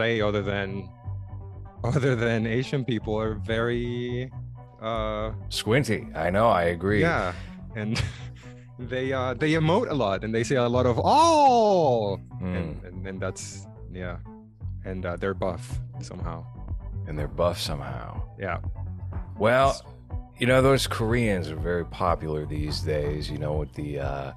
say other than other than Asian people are very uh Squinty. I know. I agree. yeah and they uh they emote a lot and they say a lot of oh Mm, and, and and that's yeah and uh, they're buff somehow and they're buff somehow. yeah Well, you know those Koreans are very popular these days. You know with the uh,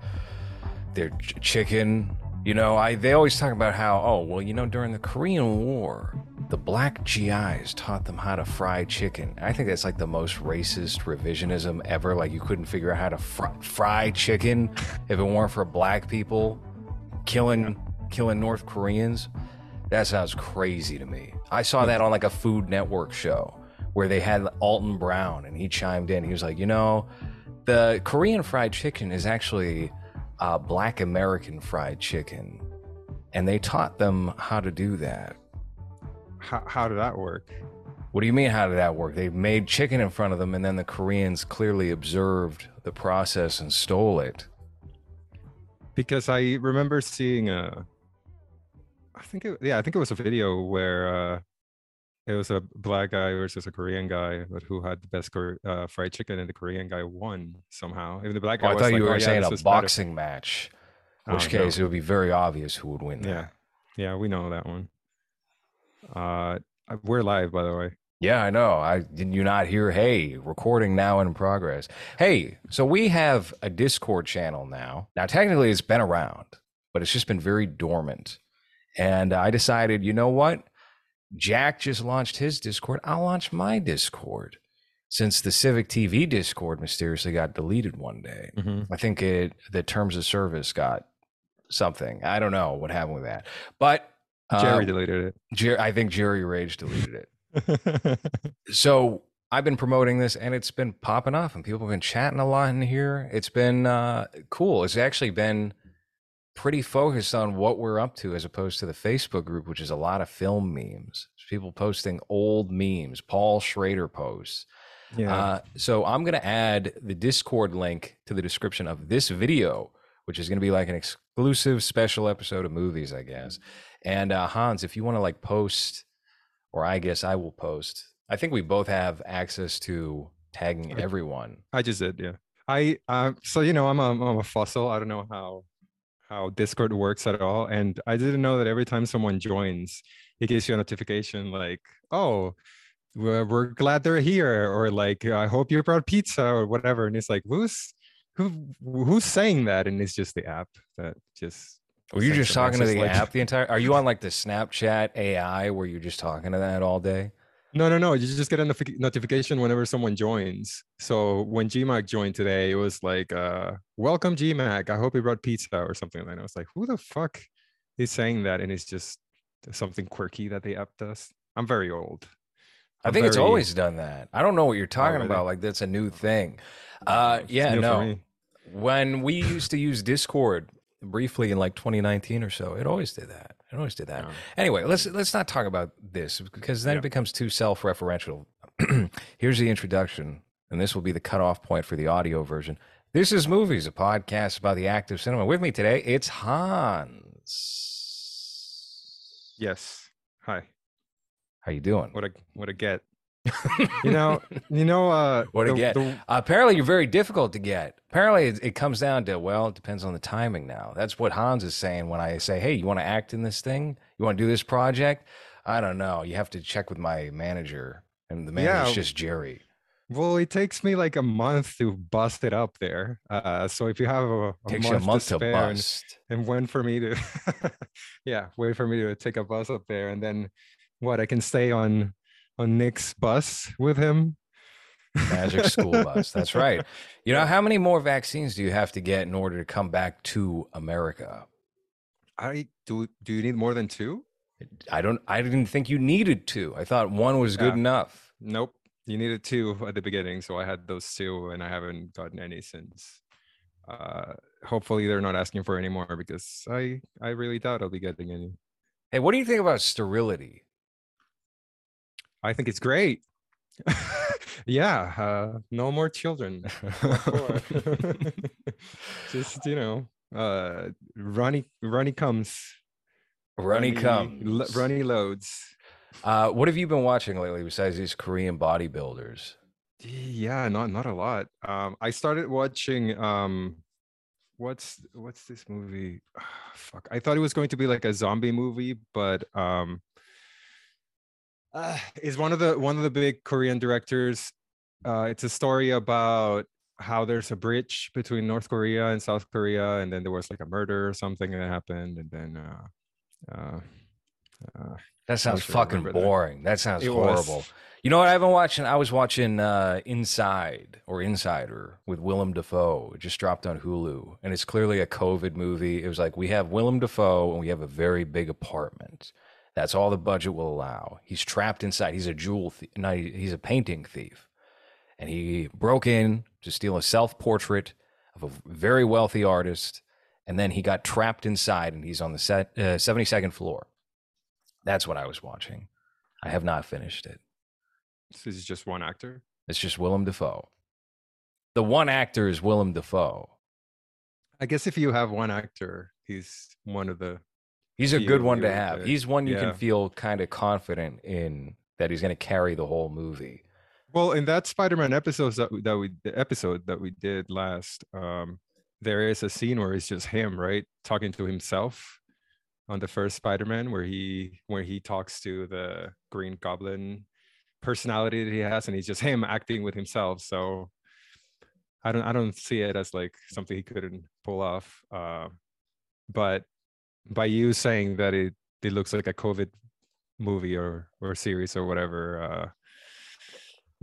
their ch- chicken. You know, I they always talk about how oh well you know during the Korean War the black GIs taught them how to fry chicken. I think that's like the most racist revisionism ever. Like you couldn't figure out how to fr- fry chicken if it weren't for black people killing killing North Koreans. That sounds crazy to me. I saw that on like a Food Network show where they had Alton Brown and he chimed in. He was like, you know, the Korean fried chicken is actually uh, black American fried chicken. And they taught them how to do that. how, how did that work What do you mean, how did that work? They made chicken in front of them, and then the Koreans clearly observed the process and stole it. because I remember seeing a, I think it, yeah, I think it was a video where uh, it was a black guy versus a Korean guy, but who had the best uh, fried chicken, and the Korean guy won somehow. Even the black Oh, guy I thought like, you "Oh, were yeah, saying this a is better." boxing match, in which Oh, no. case it would be very obvious who would win. That. Yeah, yeah, we know that one. Uh, we're live, by the way. Yeah, I know. I did you not hear? Hey, recording now in progress. Hey, so we have a Discord channel now. Now, technically, it's been around, but it's just been very dormant. And I decided, you know what? Jack just launched his Discord. I'll launch my Discord. Since the Civic TV Discord mysteriously got deleted one day, I think it the terms of service got something. I don't know what happened with that, but Jerry deleted Jer- I think Jerry Rage deleted it. it. So I've been promoting this and it's been popping off and people have been chatting a lot in here. It's been uh, cool. It's actually been pretty focused on what we're up to as opposed to the Facebook group, which is a lot of film memes. People posting old memes, Paul Schrader posts. yeah, Uh, so I'm going to add the Discord link to the description of this video, which is going to be like an exclusive special episode of movies, I guess. And uh, Hans, if you want to like post, or I guess I will post. I think we both have access to tagging everyone. I just did. Yeah, I um. So you know, I'm a, I'm a fossil. I don't know how how Discord works at all, and I didn't know that every time someone joins, it gives you a notification like, "Oh, we're, we're glad they're here," or like, "I hope you brought pizza," or whatever. And it's like, who's who who's saying that? And it's just the app that just. Were you just talking to the like- app the entire? Are you on like the Snapchat AI where you're just talking to that all day? No, no, no. You just get a notifi- notification whenever someone joins. So when GMAC joined today, it was like, uh, welcome GMAC. I hope you brought pizza or something like that. I was like, who the fuck is saying that? And it's just something quirky that the app us. I'm very old. I I'm think it's always done that. I don't know what you're talking really? about. Like that's a new thing. Uh, yeah, no. when we used to use Discord briefly in like 2019 or so, it always did that. It always did that. Yeah. Anyway, let's let's not talk about this because then Yeah. it becomes too self-referential. Here's the introduction, and this will be the cutoff point for the audio version. This is movies, a podcast about the active cinema. With me today, it's Hans. Yes. Hi. How you doing? What a what a get. You know, you know, uh, What to the- get. the- Apparently, you're very difficult to get. Apparently, it, it comes down to well, it depends on the timing. Now, that's what Hans is saying when I say, "Hey, you want to act in this thing? You want to do this project?" I don't know. You have to check with my manager, and the manager's Yeah. just Jerry. well, it takes me like a month to bust it up there. Uh, so if you have a, a Takes month a month to, spare and- bust. and when for me to yeah wait for me to take a bus up there and then what i can stay on on nick's bus with him Magic school bus. That's right. You know how many more vaccines do you have to get in order to come back to America? i do do you need more than two I don't. I didn't think you needed to. I thought one was good enough. nope you needed two at the beginning so i had those two and i haven't gotten any since uh hopefully they're not asking for any more because i i really doubt i'll be getting any Hey, what do you think about sterility? I think it's great yeah uh no more children just you know uh ronnie ronnie comes Runny comes. Lo- runny loads. Uh, what have you been watching lately besides these Korean bodybuilders? Yeah, not not a lot. Um, I started watching um, what's what's this movie? fuck, I thought it was going to be like a zombie movie, but um, uh, is one of the one of the big Korean directors. Uh, it's a story about how there's a bridge between North Korea and South Korea, and then there was like a murder or something that happened, and then uh, uh, uh, That sounds fucking remember that. boring. That, sounds It was. horrible. You know what I've been watching? I was watching uh, Inside or Insider with Willem Dafoe. It just dropped on Hulu, and it's clearly a COVID movie. It was like we have Willem Dafoe and we have a very big apartment. That's all the budget will allow. He's trapped inside. He's a jewel. Th- no, he's a painting thief, and he broke in to steal a self portrait of a very wealthy artist, and then he got trapped inside, and he's on the set uh, seventy second floor. That's what I was watching. I have not finished it. this is just one actor. It's just Willem Dafoe. The one actor is Willem Dafoe. I guess if you have one actor, he's one of the He's a good one to have. He's one you Yeah. can feel kind of confident in that he's going to carry the whole movie. Well, in that Spider-Man episodes that we, that we the episode that we did last, um, there is a scene where it's just him, right, talking to himself on the first Spider-Man, where he where he talks to the Green Goblin personality that he has, and he's just him acting with himself. So I don't I don't see it as like something he couldn't pull off. Uh, but by you saying that it it looks like a COVID movie or or series or whatever. Uh,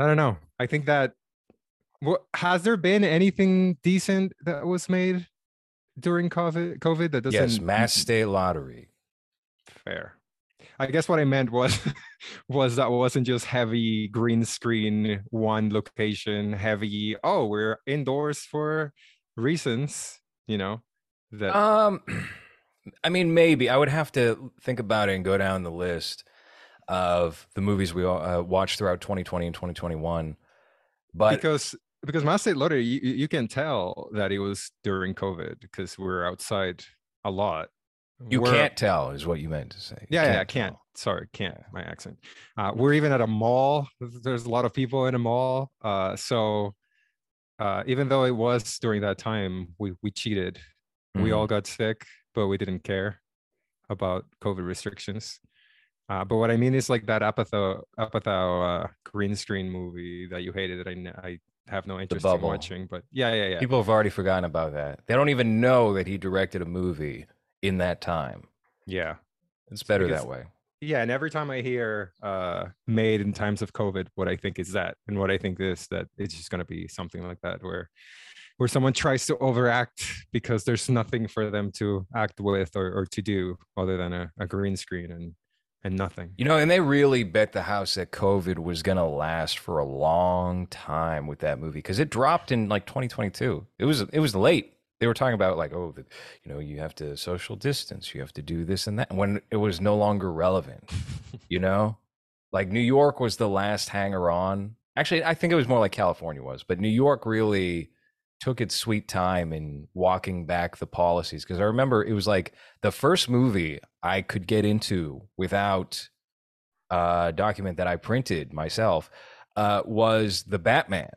I don't know. I think that what has there been anything decent that was made during COVID? COVID that doesn't yes, Mass State Lottery. fair. I guess what I meant was was that wasn't just heavy green screen one location, heavy. Oh, we're indoors for reasons, you know. That Um, I mean, maybe I would have to think about it and go down the list of the movies we all, uh, watched throughout 2020 and 2021. But because because my State Lottery, you, you can tell that it was during COVID because we're outside a lot. you We're- can't tell, is what you meant to say. Yeah, yeah, I can't. Sorry, can't. My accent. Uh, we're even at a mall. There's a lot of people in a mall. Uh, so uh, even though it was during that time, we we cheated. We Mhm. all got sick, but we didn't care about COVID restrictions. Uh, but what I mean is like that Apatow Apatow uh, green screen movie that you hated that I have no interest in watching. But yeah, yeah, yeah. People have already forgotten about that. They don't even know that he directed a movie in that time. yeah. It's better Because- that way. yeah and every time i hear uh made in times of covid what i think is that and what i think is that it's just going to be something like that where where someone tries to overact because there's nothing for them to act with or, or to do other than a, a green screen and and nothing You know, and they really bet the house that COVID was going to last for a long time with that movie because it dropped in like 2022. It was it was late. They were talking about like, oh, the, you know, you have to social distance, you have to do this and that. When it was no longer relevant, you know, like New York was the last hanger on. Actually, I think it was more like California was, but New York really took its sweet time in walking back the policies because I remember it was like the first movie I could get into without a document that I printed myself uh, was the Batman,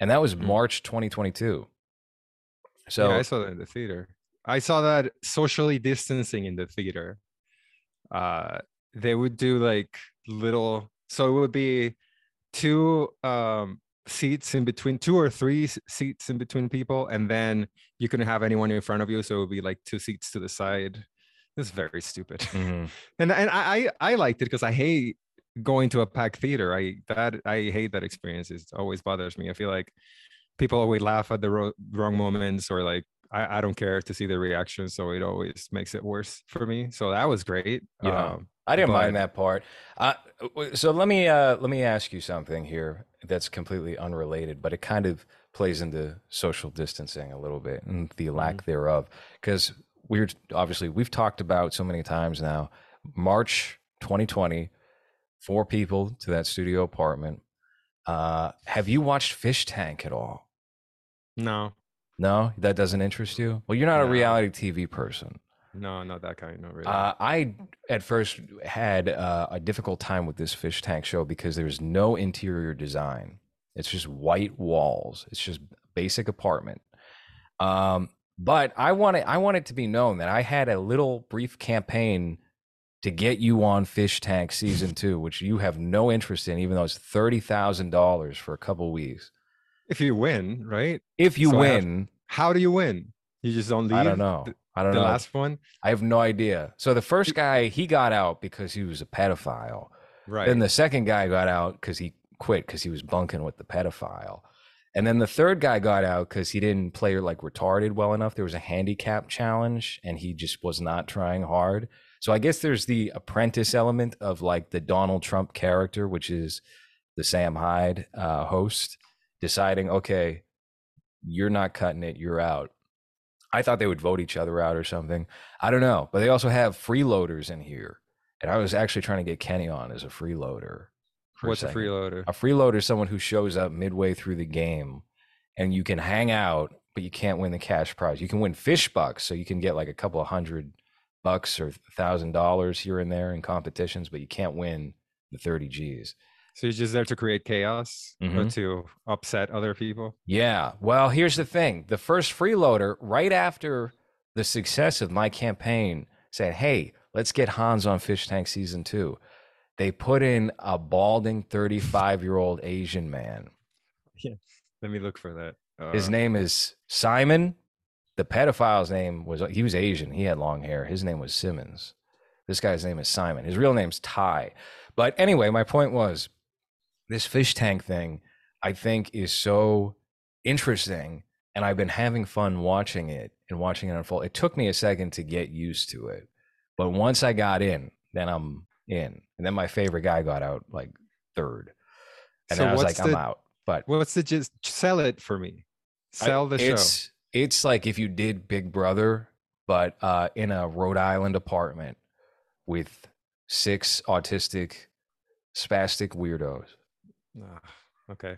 and that was Mhm. March 2022. So yeah, i saw that in the theater i saw that socially distancing in the theater uh they would do like little so it would be two um seats in between two or three seats in between people and then you couldn't have anyone in front of you so it would be like two seats to the side. It's very stupid. Mhm. and and i i I liked it because i hate going to a packed theater. I that i hate that experience. It always bothers me. I feel like people always laugh at the ro- wrong moments or like I, I don't care to see the reaction so it always makes it worse for me. So that was great. Yeah. um, I didn't but- mind that part. Uh, so let me uh, let me ask you something here that's completely unrelated, but it kind of plays into social distancing a little bit and the lack thereof. Because we're obviously we've talked about so many times now. March 2020, four people to that studio apartment. Uh, have you watched Fish Tank at all? no No, that doesn't interest you. Well, you're not a reality TV person. No, not that kind. Not really. Uh, I at first had uh, a difficult time with this fish tank show because there's no interior design. It's just white walls. It's just basic apartment. Um, but I want it. I want it to be known that I had a little brief campaign to get you on Fish Tank season two, which you have no interest in, even though it's thirty thousand dollars for a couple weeks. if you win, right? If you So I have- win, How do you win? You just don't leave. I don't know. The, I don't the know. last one, I have no idea. So the first guy he got out because he was a pedophile. right? Then the second guy got out because he quit because he was bunking with the pedophile. And then the third guy got out because he didn't play like retarded well enough. There was a handicap challenge and he just was not trying hard. So I guess there's the apprentice element of like the Donald Trump character, which is the Sam Hyde uh, host, deciding, okay, you're not cutting it, you're out. I thought they would vote each other out or something. I don't know. But they also have freeloaders in here. And I was actually trying to get Kenny on as a freeloader. What's a second. freeloader? A freeloader is someone who shows up midway through the game and you can hang out, but you can't win the cash prize. You can win fish bucks, so you can get like a couple of hundred bucks or thousand dollars here and there in competitions, but you can't win the 30 G's. So you're just there to create chaos or Mhm. to upset other people? Yeah. Well, here's the thing. The first freeloader, right after the success of my campaign, said, Hey, let's get Hans on Fish Tank season two. They put in a balding 35 year old Asian man. Yeah. Let me look for that. Uh, His name is Simon. The pedophile's name was he was Asian. He had long hair. His name was Simmons. This guy's name is Simon. His real name's Ty. But anyway, my point was this fish tank thing I think is so interesting and I've been having fun watching it and watching it unfold. It took me a second to get used to it. But once I got in, then I'm in. And then my favorite guy got out like third. And So I was like, I'm out. But What's the just sell it for me? Sell the show. it's, It's like if you did Big Brother, but uh, in a Rhode Island apartment with six autistic, spastic weirdos. Ah, okay.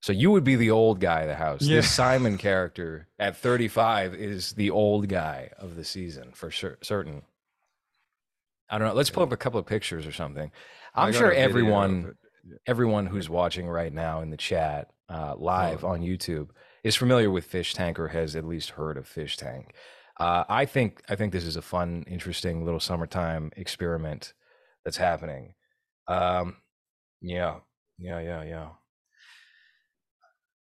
So you would be the old guy of the house. Yeah. This Simon character at 35 is the old guy of the season for sure, certain. I don't know. Let's pull up a couple of pictures or something. I'm sure a video of everyone it. everyone who's watching right now in the chat uh, live Oh. on YouTube is familiar with Fish Tank or has at least heard of Fish Tank. Uh, I think I think this is a fun, interesting little summertime experiment that's happening. Um, yeah, yeah, yeah, yeah.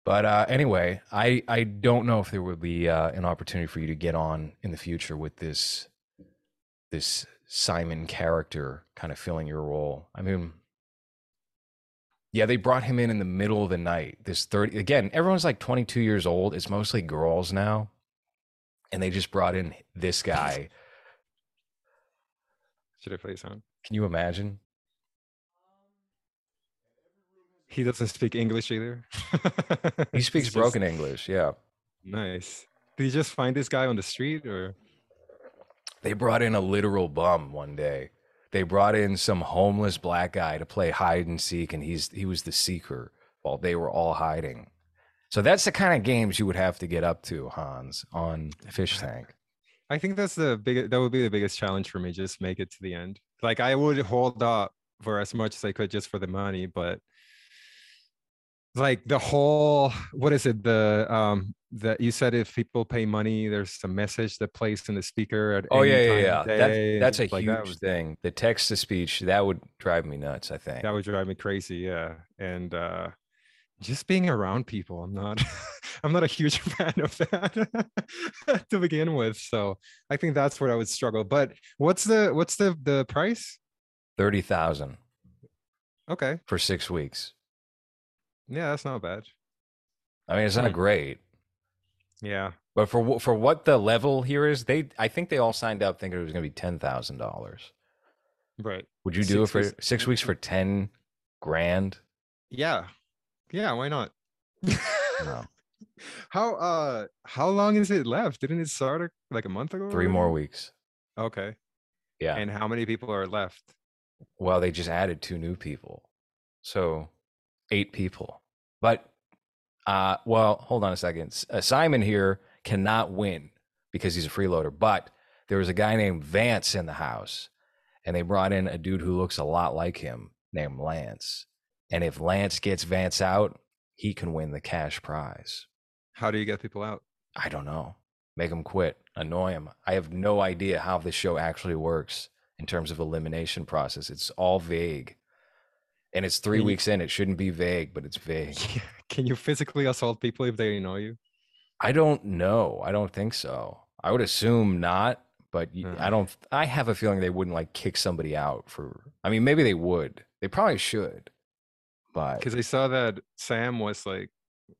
But uh, anyway, I I don't know if there would be uh, an opportunity for you to get on in the future with this this Simon character kind of filling your role. I mean, yeah, they brought him in in the middle of the night. This 30 again, everyone's like 22 years old. It's mostly girls now. And they just brought in this guy. Should I play a sound? Can you imagine? He doesn't speak English either. He speaks just- broken English. Yeah. Nice. Did you just find this guy on the street or? They brought in a literal bum one day. They brought in some homeless black guy to play hide and seek, and he's he was the seeker while they were all hiding. So that's the kind of games you would have to get up to, Hans, on Fish Tank. I think that's the biggest. That would be the biggest challenge for me. Just make it to the end. Like I would hold up for as much as I could just for the money, but like the whole what is it? The um that you said if people pay money, there's a message that plays in the speaker at Oh any yeah, yeah, time yeah. day That's that's a like huge that was- thing. The text to speech that would drive me nuts. I think. that would drive me crazy yeah and uh just being around people i'm not i'm not a huge fan of that to begin with so i think that's where i would struggle but what's the what's the the price Thirty thousand okay for six weeks. Yeah that's not bad. I mean, it's not great, yeah. But for for what the level here is, they I think they all signed up thinking it was going to be ten thousand dollars. right. Would you do it for weeks- six weeks for ten grand? yeah. Yeah why not? No, how uh how long is it left? Didn't it start like a month ago three more weeks. okay. Yeah. and how many people are left? Well, they just added two new people, so eight people. But uh, well, hold on a second. Uh, Simon here cannot win because he's a freeloader, but there was a guy named Vance in the house, and they brought in a dude who looks a lot like him named Lance. And if Lance gets Vance out, he can win the cash prize. How do you get people out? I don't know. Make them quit, annoy them. I have no idea how this show actually works in terms of elimination process. It's all vague. And it's three weeks in. It shouldn't be vague, but it's vague. Can you physically assault people if they annoy you? I don't know. I don't think so. I would assume not, but Uh. I don't. I have a feeling they wouldn't like kick somebody out for. I mean, maybe they would. They probably should. But Because I saw that Sam was like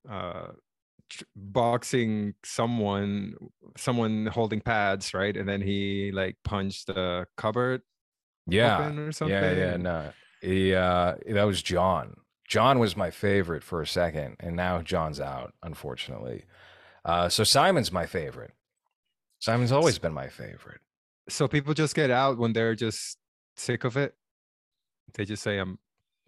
uh boxing someone someone holding pads, right? And then he like punched the cupboard yeah, open or something. yeah, yeah. No, he, uh, that was John. John was my favorite for a second, and now John's out, unfortunately. Uh, so Simon's my favorite. Simon's always been my favorite. So people just get out when they're just sick of it. They just say, "I'm,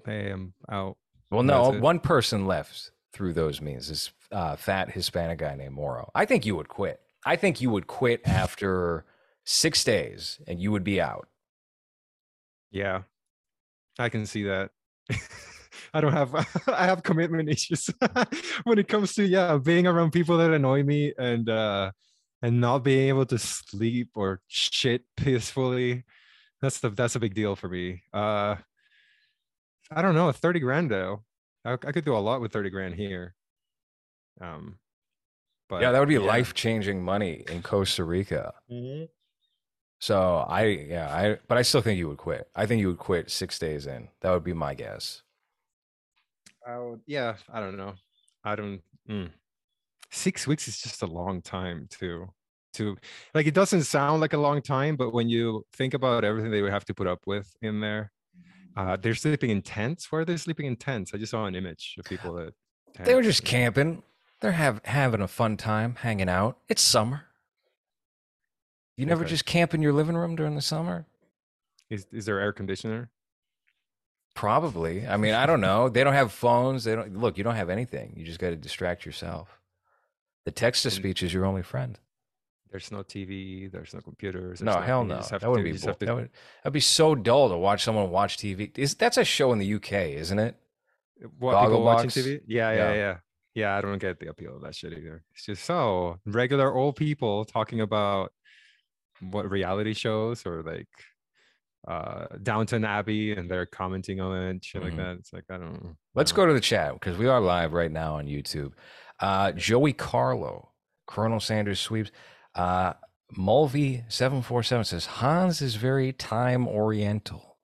hey, I'm out." Well, no, one person left through those means. This uh, fat Hispanic guy named Moro. I think you would quit. I think you would quit after six days, and you would be out. Yeah, I can see that. I don't have I have commitment issues when it comes to yeah being around people that annoy me and uh and not being able to sleep or shit peacefully. That's the that's a big deal for me. Uh I don't know, 30 grand though. I, I could do a lot with 30 grand here. Um but yeah, that would be life changing money in Costa Rica. So I, yeah, I, but I still think you would quit. I think you would quit six days in. That would be my guess. I would, yeah, I don't know. I don't. mm. Six weeks is just a long time to to like. It doesn't sound like a long time, but when you think about everything they would have to put up with in there, uh, they're sleeping in tents. Where are they sleeping in tents? I just saw an image of people that They were just camping. They're have, having a fun time, hanging out. It's summer. You never Okay. just camp in your living room during the summer? Is is there air conditioner? Probably. I mean, I don't know. They don't have phones. They don't look. You don't have anything. You just got to distract yourself. The text to speech is your only friend. There's no TV. There's no computers. No, there's hell no. That would to- be bo- to- that would that'd be so dull to watch someone watch TV. Is that's a show in the UK, isn't it? what people watching TV? Yeah, Yeah. yeah, yeah, yeah. I don't get the appeal of that shit either. It's just so regular old people talking about what reality shows or like uh Downton Abbey, and they're commenting on it, shit Mhm. like that. It's like I don't. know. Let's go to the chat because we are live right now on YouTube. Uh, Joey Carlo, Colonel Sanders sweeps. Uh, Mulvey747 says Hans is very time oriental.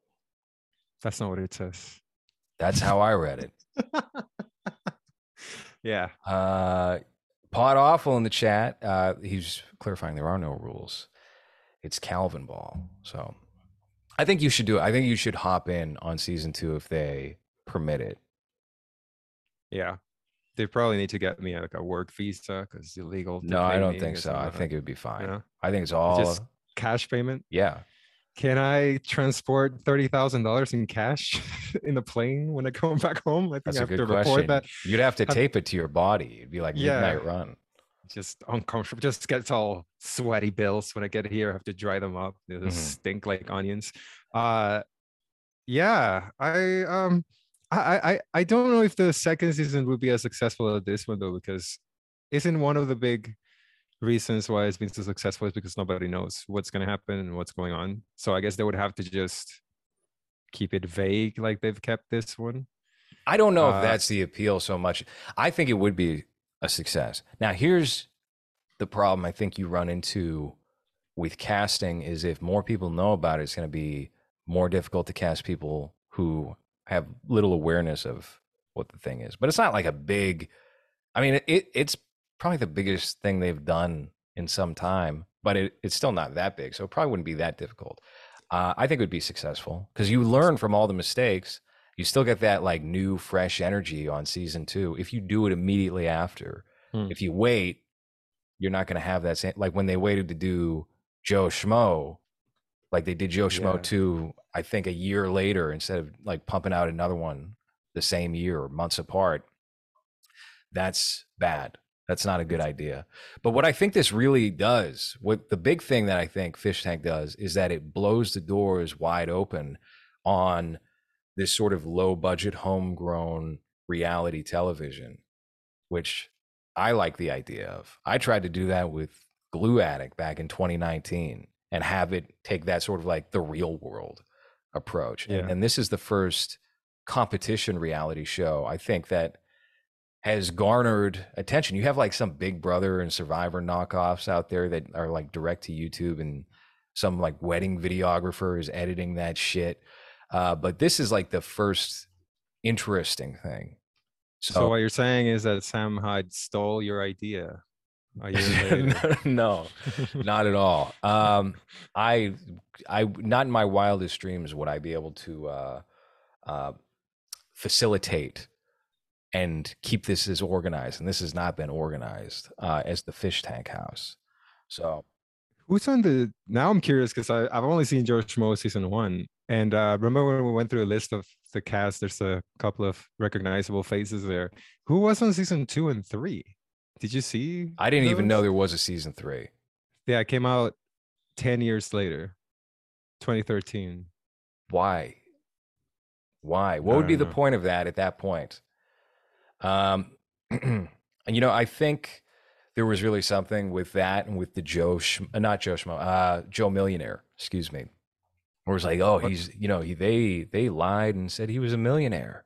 That's not what it says. That's how I read it. Yeah. Uh, Pod Awful in the chat. Uh, he's clarifying there are no rules. It's Calvinball. So I think you should do it. I think you should hop in on season two if they permit it. Yeah. They probably need to get me like a work visa because it's illegal. to No, I don't think so. I think it would be fine. know, I think it's all. just cash payment. yeah. Can I transport thirty thousand dollars in cash in the plane when I come back home? I think That's I a have good to question. report that. You'd have to tape it to your body. It'd be like Yeah. midnight run. Just uncomfortable. Just gets all sweaty bills when I get here. I have to dry them up. They just Mhm. stink like onions. Uh, yeah. I um, I I I- I don't know if the second season would be as successful as this one though, because isn't one of the big reasons why it's been so successful is because nobody knows what's going to happen and what's going on. So I guess they would have to just keep it vague like they've kept this one. I don't know Uh, if that's the appeal so much. I think it would be a success. Now, here's the problem I think you run into with casting is if more people know about it, it's going to be more difficult to cast people who have little awareness of what the thing is. But it's not like a big. I mean, it it's probably the biggest thing they've done in some time, but it, it's still not that big, so it probably wouldn't be that difficult. Uh, I think it would be successful because you learn from all the mistakes you still get that like new fresh energy on season two if you do it immediately after Hmm. if you wait you're not going to have that same like when they waited to do joe schmo like they did joe schmo Yeah. 2 i think a year later instead of like pumping out another one the same year or months apart that's bad That's not a good idea. But what I think this really does, what the big thing that I think Fish Tank does is that it blows the doors wide open on this sort of low budget, homegrown reality television, which I like the idea of. I tried to do that with Glue Addict back in 2019 and have it take that sort of like the real world approach. Yeah. And, and this is the first competition reality show I think that has garnered attention. You have like some Big Brother and Survivor knockoffs out there that are like direct to YouTube, and some like wedding videographer is editing that shit. Uh, but this is like the first interesting thing. So, So, what you're saying is that Sam Hyde stole your idea. A year later. no, not at all. Um, I, I, not in my wildest dreams would I be able to uh, uh, facilitate and keep this as organized. And this has not been organized uh, as the fish tank house. So Who's on the? Now I'm curious because I've only seen Joe Schmo season one, and uh, remember when we went through a list of the cast? There's a couple of recognizable faces there. Who was on season two and three? Did you see? I didn't even know there was a season three. Yeah, it came out ten years later, 2013. Why? Why? What would be don't the point of that at that point? Um, and you know, I think there was really something with that and with the Joe, Schm- uh, not Joe Schmo, uh, Joe Millionaire, excuse me, where it's like, oh, he's, you know, he they they lied and said he was a millionaire,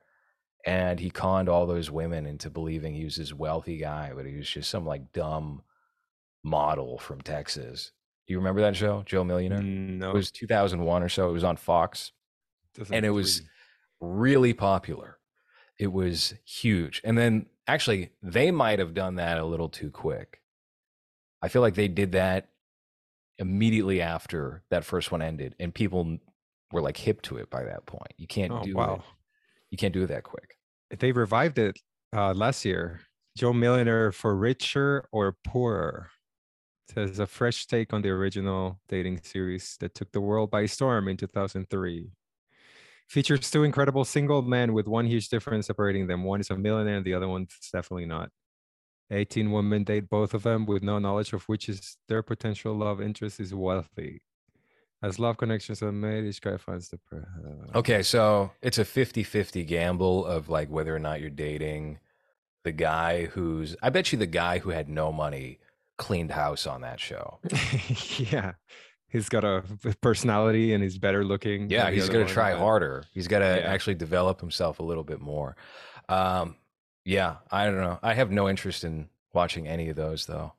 and he conned all those women into believing he was this wealthy guy, but he was just some like dumb model from Texas. Do you remember that show, Joe Millionaire? No, It was 2001 or so. It was on Fox and it was 2003. really popular. It was huge. And then actually, they might have done that a little too quick. I feel like they did that immediately after that first one ended, and people were like hip to it by that point. You can't Oh do it. wow! You can't do it that quick. They revived it uh, last year. Joe Millionaire for richer or poorer. Says a fresh take on the original dating series that took the world by storm in 2003. Features two incredible single men with one huge difference separating them. One is a millionaire and the other one's definitely not. 18 women date both of them with no knowledge of which is their potential love interest is wealthy. As love connections are made, each guy finds the. pre- uh, Okay, so it's a 50 50 gamble of like whether or not you're dating the guy who's, I bet you the guy who had no money cleaned house on that show. yeah. He's got a personality and he's better looking. Yeah, he's going to try harder. He's got to Yeah. actually develop himself a little bit more. Um, yeah, I don't know. I have no interest in watching any of those though.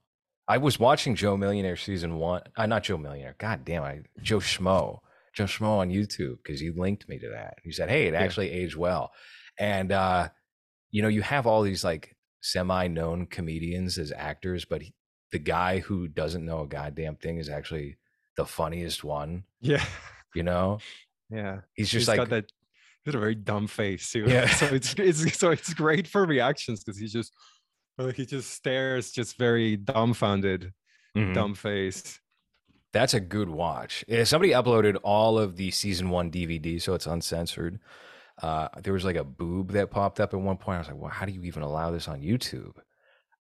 I was watching Joe Millionaire season one. Uh, not Joe Millionaire. God damn it. Joe Schmo. Joe Schmo on YouTube because you linked me to that. You said, "Hey, it Yeah. actually aged well," and uh, you know, you have all these like semi-known comedians as actors, but he, the guy who doesn't know a goddamn thing is actually the funniest one. Yeah. You know, Yeah. he's He's just like got that a very dumb face too. Yeah. so it's it's so it's great for reactions because he just uh, he just stares just very dumbfounded, Mhm. dumb face. That's a good watch. Yeah, somebody uploaded all of the season one DVD, so it's uncensored. Uh, there was like a boob that popped up at one point. I was like, "Well, how do you even allow this on YouTube?"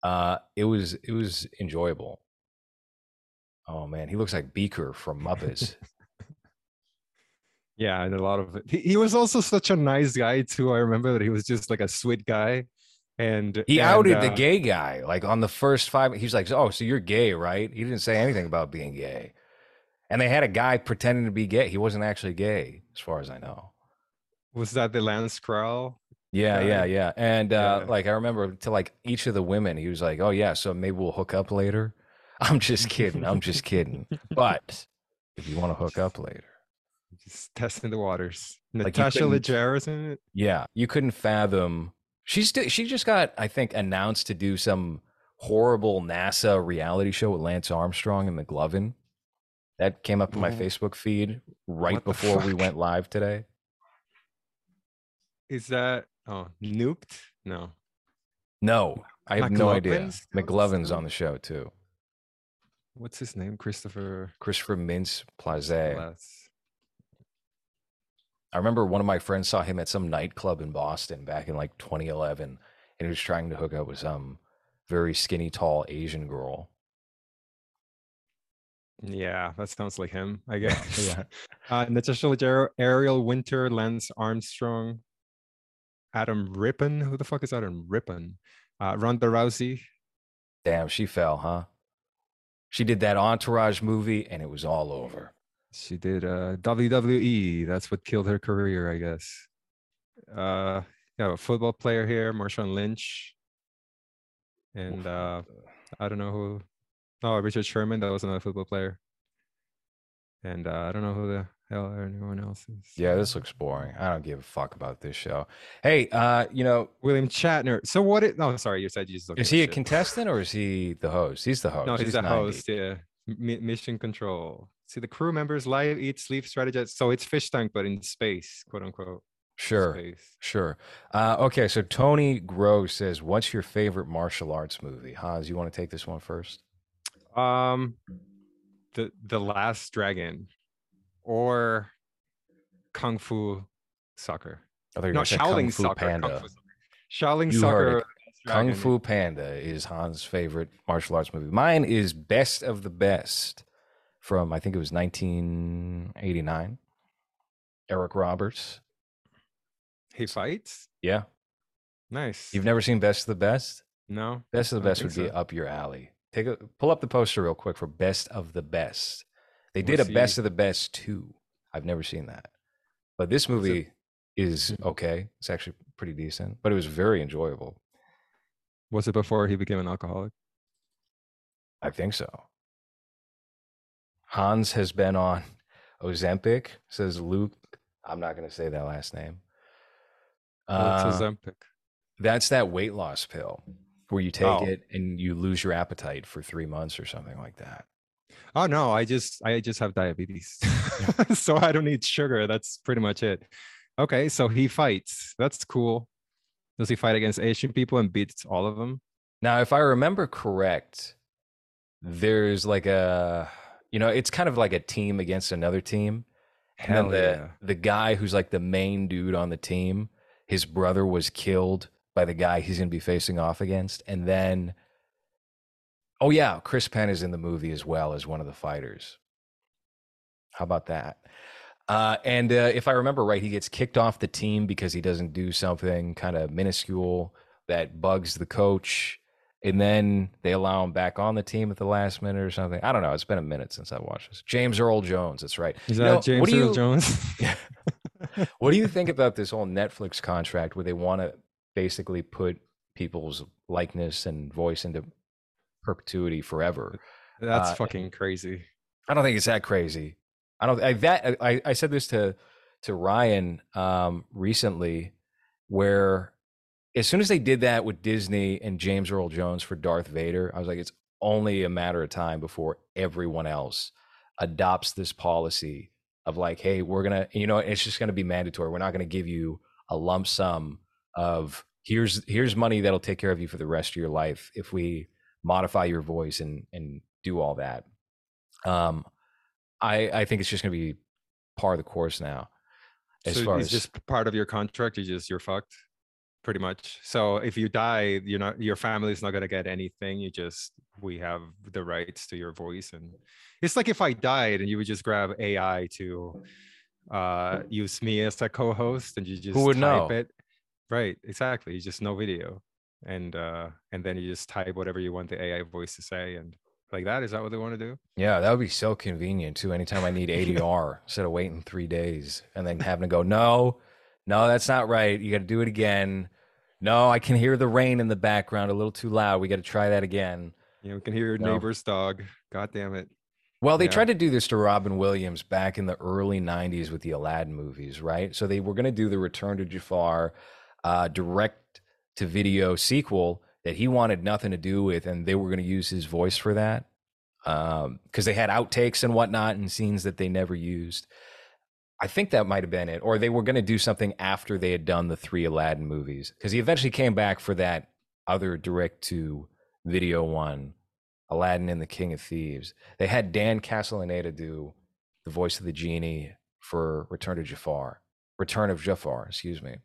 Uh, it was it was enjoyable. Oh man, he looks like Beaker from Muppets. Yeah, and a lot of it. He, he was also such a nice guy too. I remember that he was just like a sweet guy, and he and, outed the uh, gay guy like on the first five. He's like, "Oh, so you're gay, right?" He didn't say anything about being gay, and they had a guy pretending to be gay. He wasn't actually gay, as far as I know. Was that the Lance Krall? Yeah, yeah, yeah. And uh, Yeah. like I remember to like each of the women, he was like, "Oh yeah, so maybe we'll hook up later." I'm just kidding. I'm just kidding. But if you want to hook up later, Testing the waters. Like, Natasha Leggero is in it. yeah, you couldn't fathom. She's sti- she just got I think announced to do some horrible NASA reality show with Lance Armstrong and McLovin. That came up in my Facebook feed right what before we went live today. Is that oh nuked? No. No, I have no idea. McLovin's? McLovin's on the show too. What's his name? Christopher. Christopher Mintz Plaze. I remember one of my friends saw him at some nightclub in Boston back in like 2011, and he was trying to hook up with some very skinny, tall Asian girl. Yeah, that sounds like him, I guess. yeah. Uh, Natasha Leggero, Ariel Winter, Lance Armstrong, Adam Rippon. Who the fuck is Adam Rippon? Uh, Ronda Rousey. Damn, she fell, huh? She did that Entourage movie, and it was all over. She did uh, WWE. That's what killed her career, I guess. Uh, yeah, a football player here, Marshawn Lynch. And uh, I don't know who. Oh, Richard Sherman. That was another football player. And uh, I don't know who the hell anyone else is. Yeah, this looks boring. I don't give a fuck about this show. Hey, uh, you know, William Shatner. So what? It, no, sorry, you said you is he a contestant or is he the host? He's the host. No, he's, he's the 90. host. Yeah, M- mission control. See the crew members live, eat, sleep, strategize. So it's fish tank, but in space, quote unquote. Sure, Space. sure. Uh, okay, so Tony Gross says, "What's your favorite martial arts movie?" Hans, you want to take this one first? Um, the the Last Dragon, or Kung Fu Soccer. I you were No, Shaolin Kung Fu Soccer. Panda. Kung Fu Soccer. Shaolin You Soccer. Kung Fu Panda is Hans' favorite martial arts movie. Mine is Best of the Best from I think it was 1989. Eric Roberts. He fights. Yeah, Nice. you've never seen Best of the Best? no. Best of the Best would think be so. up your alley. Take a pull up the poster real quick for Best of the Best. They did We'll a Best of the Best too. I've never seen that, but this movie is Mm-hmm. okay. It's actually pretty decent, but it was very enjoyable. Was it before he became an alcoholic? I think so. Hans has been on Ozempic, says Luke. I'm not going to say that last name. What's Uh, Ozempic? that's that weight loss pill where you take Oh. it and you lose your appetite for three months or something like that. Oh no, I just I just have diabetes. so I don't need sugar. That's pretty much it. Okay, so he fights. That's cool. Does he fight against Asian people and beats all of them? Now, if I remember correct, there's like a, you know, it's kind of like a team against another team. And Hell then the, yeah. the guy who's like the main dude on the team, his brother was killed by the guy he's going to be facing off against. And then, oh, yeah, Chris Penn is in the movie as well as one of the fighters. How about that? Uh, and uh, if I remember right, he gets kicked off the team because he doesn't do something kind of minuscule that bugs the coach. And then they allow him back on the team at the last minute or something. I don't know. It's been a minute since I watched this. James Earl Jones. That's right. Is You that know, James what Earl you- Jones? what do you think about this whole Netflix contract where they want to basically put people's likeness and voice into perpetuity forever? That's Uh, fucking crazy. I don't think it's that crazy. I don't. I, that I, I said this to to Ryan um, recently, where as soon as they did that with Disney and James Earl Jones for Darth Vader, I was like, it's only a matter of time before everyone else adopts this policy of like, hey, we're gonna, you know, it's just gonna be mandatory. We're not gonna give you a lump sum of here's here's money that'll take care of you for the rest of your life if we modify your voice and and do all that. Um, I I think it's just gonna be par of the course now. As so far it's as just part of your contract. You just you're fucked, pretty much. So if you die, you're not your family's not gonna get anything. You just we have the rights to your voice, and it's like if I died and you would just grab AI to uh use me as a co-host, and you just who would type know? it. Right, exactly. You just no video, and uh and then you just type whatever you want the AI voice to say, and like that. Is that what they want to do? yeah, that would be so convenient too. Anytime I need ADR, instead of waiting three days and then having to go, no, no, that's not right. You got to do it again. No, I can hear the rain in the background a little too loud. We got to try that again. You we can hear your No. neighbor's dog. God damn it. Well, they Yeah. tried to do this to Robin Williams back in the early 90s with the Aladdin movies, right? So they were going to do the Return to Jafar uh, direct to video sequel that he wanted nothing to do with, and they were going to use his voice for that because they had outtakes and whatnot and scenes that they never used. I think that might have been it. Or they were going to do something after they had done the three Aladdin movies because he eventually came back for that other direct to video one, Aladdin and the King of Thieves. They had Dan Castellaneta do the voice of the genie for Return to Jafar, Return of Jafar, excuse me.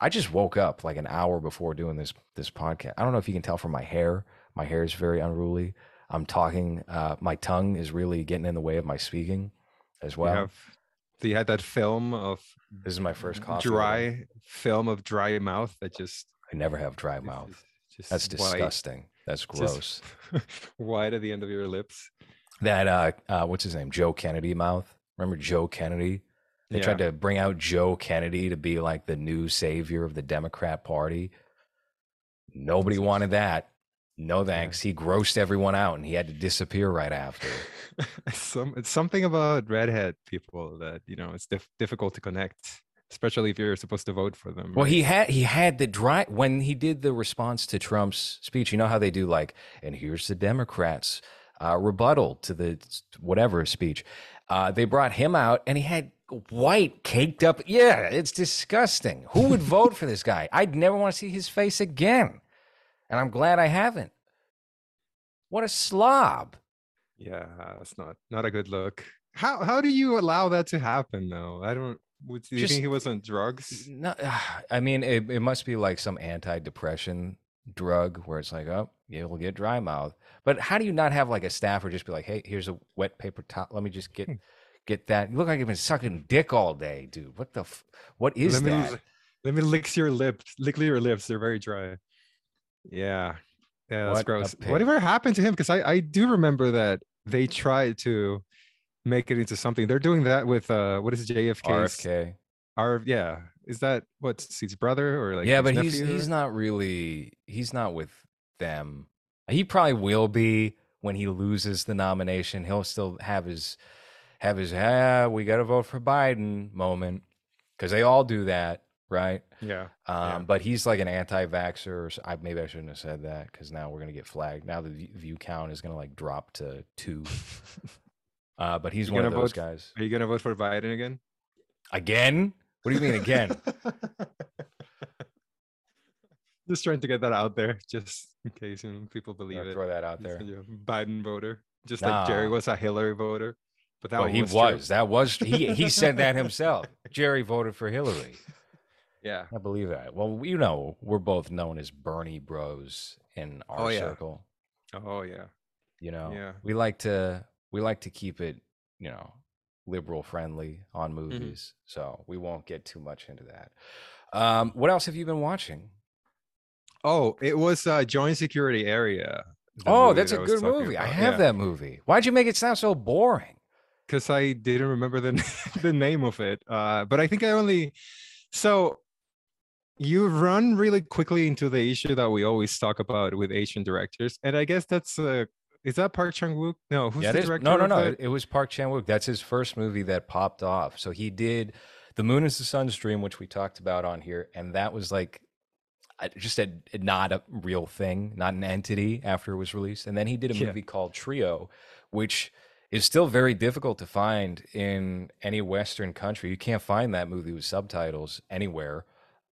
I just woke up like an hour before doing this this podcast. I don't know if you can tell from my hair. My hair is very unruly. I'm talking. Uh, my tongue is really getting in the way of my speaking, as well. You have, you had that film of this is my first coffee. dry film of dry mouth that just I never have dry mouth. just That's white- disgusting. That's gross. white at the end of your lips. that uh, uh, what's his name? Joe Kennedy mouth. Remember Joe Kennedy? They tried to bring out Joe Kennedy to be like the new savior of the Democrat Party. Nobody wanted that. No thanks. He grossed everyone out and he had to disappear right after. Some it's something about redhead people that you know it's dif- difficult to connect, especially if you're supposed to vote for them. Well, right? he had he had the dry when he did the response to Trump's speech. You know how they do like, and here's the Democrats' uh, rebuttal to the whatever speech. Uh, they brought him out, and he had white caked up. Yeah, it's disgusting. Who would vote for this guy? I'd never want to see his face again, and I'm glad I haven't. What a slob! yeah, it's not not a good look. How how do you allow that to happen though? I don't. Would, do you Just- think he was on drugs? No, I mean, it, it must be like some anti-depression drug where it's like, oh, you'll get dry mouth. But how do you not have like a staffer just be like, hey, here's a wet paper towel. Let me just get Hmm. get that. You look like you've been sucking dick all day, dude. What the? F- what is let me that? l- let me lick your lips. Lick your lips. They're very dry. Yeah, yeah, that's What gross. Whatever happened to him? Because I I do remember that they tried to make it into something. They're doing that with uh what is JFK? RFK. R yeah. Is that what's his brother or like yeah, his but he's nephew? he's not really he's not with them. He probably will be when he loses the nomination. He'll still have his have his ah, we got to vote for Biden moment because they all do that, right? Yeah. Um, Yeah. But he's like an anti-vaxxer. I, maybe I shouldn't have said that because now we're gonna get flagged. Now the view count is gonna like drop to two. Uh, but he's one of those vote- guys. Are you gonna vote for Biden again? Again? What do you mean again? just trying to get that out there, just in case you know, people believe gonna it. throw that out there. Biden voter, just like Jerry was a Hillary voter. But that Well, he was, true. was. That was. He he said that himself. Jerry voted for Hillary. Yeah. I believe that. Well, you know, we're both known as Bernie Bros in our Oh, yeah. circle. Oh yeah. You know, Yeah. we like to we like to keep it, you know, liberal friendly on Mm-hmm. movies. So we won't get too much into that. Um, what else have you been watching? Oh, it was uh, Joint Security Area. oh, that's a good movie. I have that movie. Why'd you make it sound so boring? because I didn't remember the the name of it. Uh, but I think I only so you run really quickly into the issue that we always talk about with Asian directors, and I guess that's uh, is that Park Chung Wook? No, who's yeah, the director? No, no, no. It, it was Park Chan Wook. That's his first movie that popped off. So he did The Moon is the Sun's Dream, which we talked about on here, and that was like uh, just a not a real thing, not an entity after it was released. And then he did a Yeah. movie called Trio, which is still very difficult to find in any Western country. You can't find that movie with subtitles anywhere.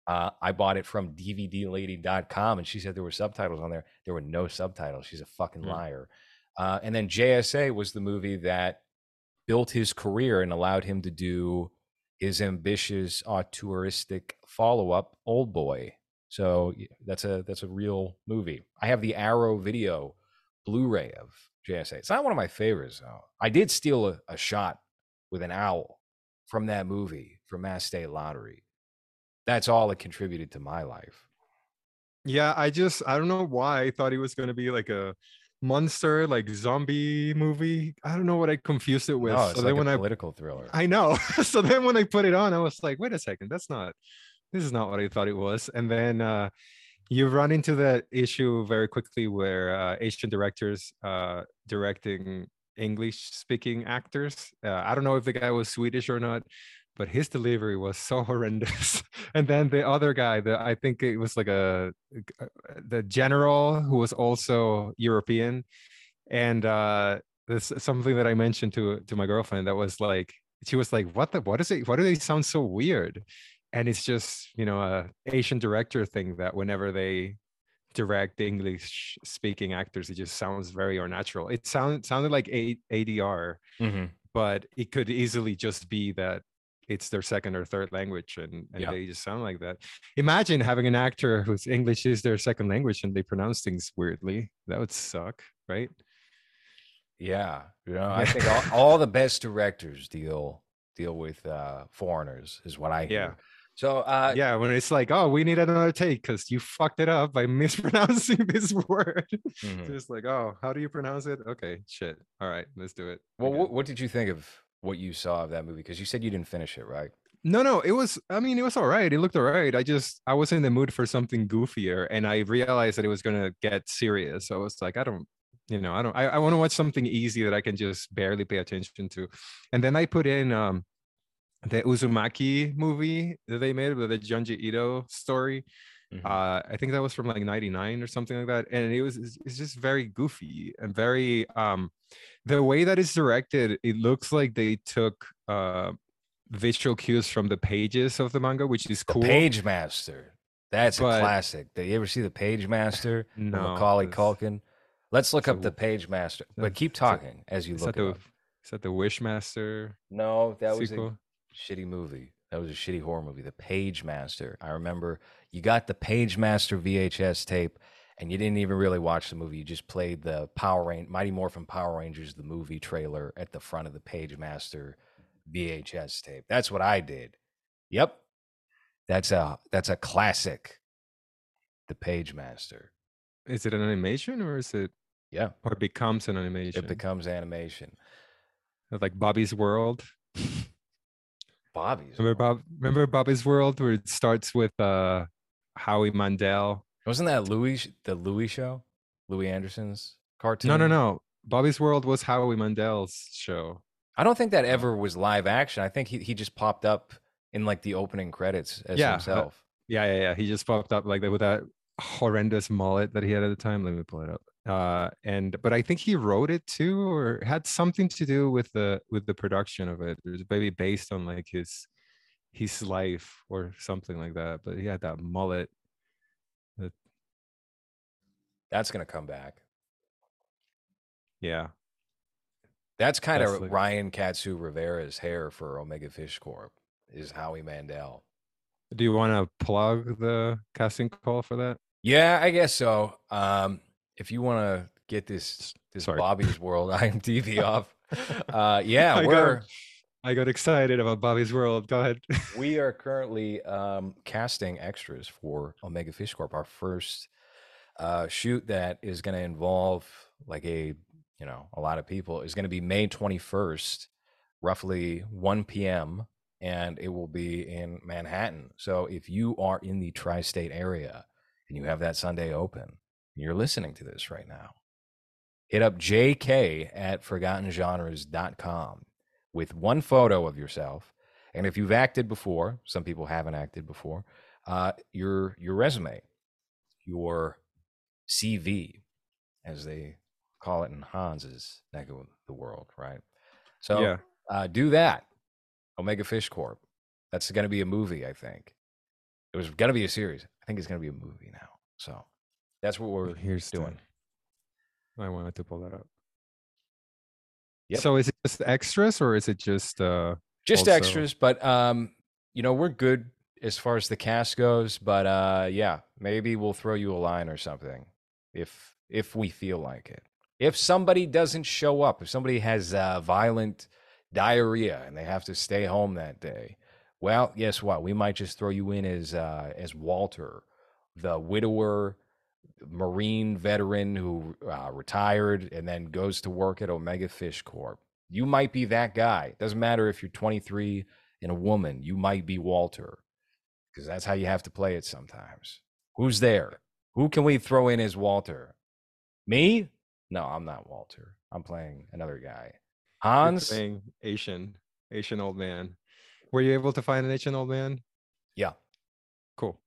Uh, I bought it from DVDlady.com, and she said there were subtitles on there. There were no subtitles. She's a fucking Hmm. liar. Uh, and then JSA was the movie that built his career and allowed him to do his ambitious auteuristic follow-up, Old Boy. So that's a that's a real movie. I have the Arrow Video Blu-ray of JSA. It's not one of my favorites though. I did steal a, a shot with an owl from that movie from Mass State Lottery. That's all it contributed to my life. Yeah, I just I don't know why I thought he was gonna be like a monster, like zombie movie. I don't know what I confused it with. No, it's so like then when a I political thriller. I know. so then when I put it on, I was like, wait a second, that's not this is not what I thought it was. And then uh you run into that issue very quickly where uh, Asian directors uh directing English speaking actors. Uh, I don't know if the guy was Swedish or not, but his delivery was so horrendous. and then the other guy, the I think it was like a the general who was also European, and uh, this something that I mentioned to to my girlfriend that was like she was like, "What the? What is it? Why do they sound so weird?" And it's just you know a Asian director thing that whenever they direct English speaking actors, it just sounds very unnatural. It sounded sounded like a- ADR Mhm. but it could easily just be that it's their second or third language and, and Yeah. they just sound like that imagine having an actor whose english is their second language and they pronounce things weirdly that would suck right Yeah, you know, I think all, all the best directors deal deal with uh, foreigners, is what I hear. Yeah. So, uh, yeah when it's like oh we need another take because you fucked it up by mispronouncing this word mhm. just like oh how do you pronounce it okay shit all right let's do it well, what, what did you think of what you saw of that movie? Because you said you didn't finish it, right? No, no, it was. I mean, it was all right. It looked all right. I just I was in the mood for something goofier, and I realized that it was gonna get serious. So I was like, I don't, you know, I don't. I, I want to watch something easy that I can just barely pay attention to. And then I put in um the Uzumaki movie that they made with the Junji Ito story. Mhm. Uh, I think that was from like '99 or something like that, and it was it's just very goofy and very um the way that it's directed. It looks like they took uh visual cues from the pages of the manga, which is the cool. Page Master. That's But- a classic. Did you ever see the Pagemaster? No, Macaulay Culkin. Let's look up So- the Pagemaster. But keep talking as you look that the up. is that the Wishmaster No, that was a shitty movie. That was a shitty horror movie. The Pagemaster. I remember you got the Pagemaster VHS tape, and you didn't even really watch the movie. You just played the Power Ranger, Mighty Morphin Power Rangers, the movie trailer at the front of the Pagemaster VHS tape. That's what I did. Yep, that's a that's a classic. The Pagemaster. Is it an animation or is it Yeah, or it becomes an animation? it becomes animation. like Bobby's World. Bobby's. Remember Bob? Remember Bobby's World, where it starts with uh Howie Mandel. Wasn't that Louie the Louie show? Louie Anderson's cartoon? No, no, no. Bobby's World was Howie Mandel's show. I don't think that ever was live action. I think he, he just popped up in like the opening credits as Yeah, uh, himself. Yeah, yeah, yeah. He just popped up like that with that horrendous mullet that he had at the time. Let me pull it up. Uh, and but I think he wrote it too, or had something to do with the with the production of it. It was maybe based on like his his life or something like that. But he had that mullet. That... That's gonna come back. Yeah, That's kind That's of like- Ryan Katsu Rivera's hair for Omega Fish Corp. Is Howie Mandel. Do you want to plug the casting call for that? Yeah, I guess so. Um, if you want to get this this Sorry. Bobby's World IMDb off, uh, yeah, I we're I got excited about Bobby's World. Go ahead. we are currently um, casting extras for Omega Fish Corp. Our first uh, shoot that is going to involve like a you know a lot of people is going to be May twenty first, roughly one p.m. and it will be in Manhattan. So if you are in the tri-state area and you have that Sunday open, and you're listening to this right now, hit up JK at ForgottenGenres.com with one photo of yourself and if you've acted before, some people haven't acted before, uh, your your resume, your CV, as they call it in Hans's neck of the world, right? So yeah, uh, do that. Omega Fish Corp. That's going to be a movie, I think. It was going to be a series. I think it's going to be a movie now. So that's what we're here's doing. I wanted to pull that up. Yep. So is it just extras or is it just uh just also- extras but um you know we're good as far as the cast goes but uh yeah maybe we'll throw you a line or something if if we feel like it if somebody doesn't show up if somebody has uh, violent diarrhea and they have to stay home that day well guess what we might just throw you in as uh as walter the widower marine veteran who uh, retired and then goes to work at omega fish corp you might be that guy. Doesn't matter if you're 23 and a woman, you might be Walter because that's how you have to play it sometimes. Who's there? Who can we throw in as Walter? Me? No, I'm not Walter. I'm playing another guy. you're Hans? playing Asian Asian old man? Were you able to find an Asian old man? Yeah. Cool.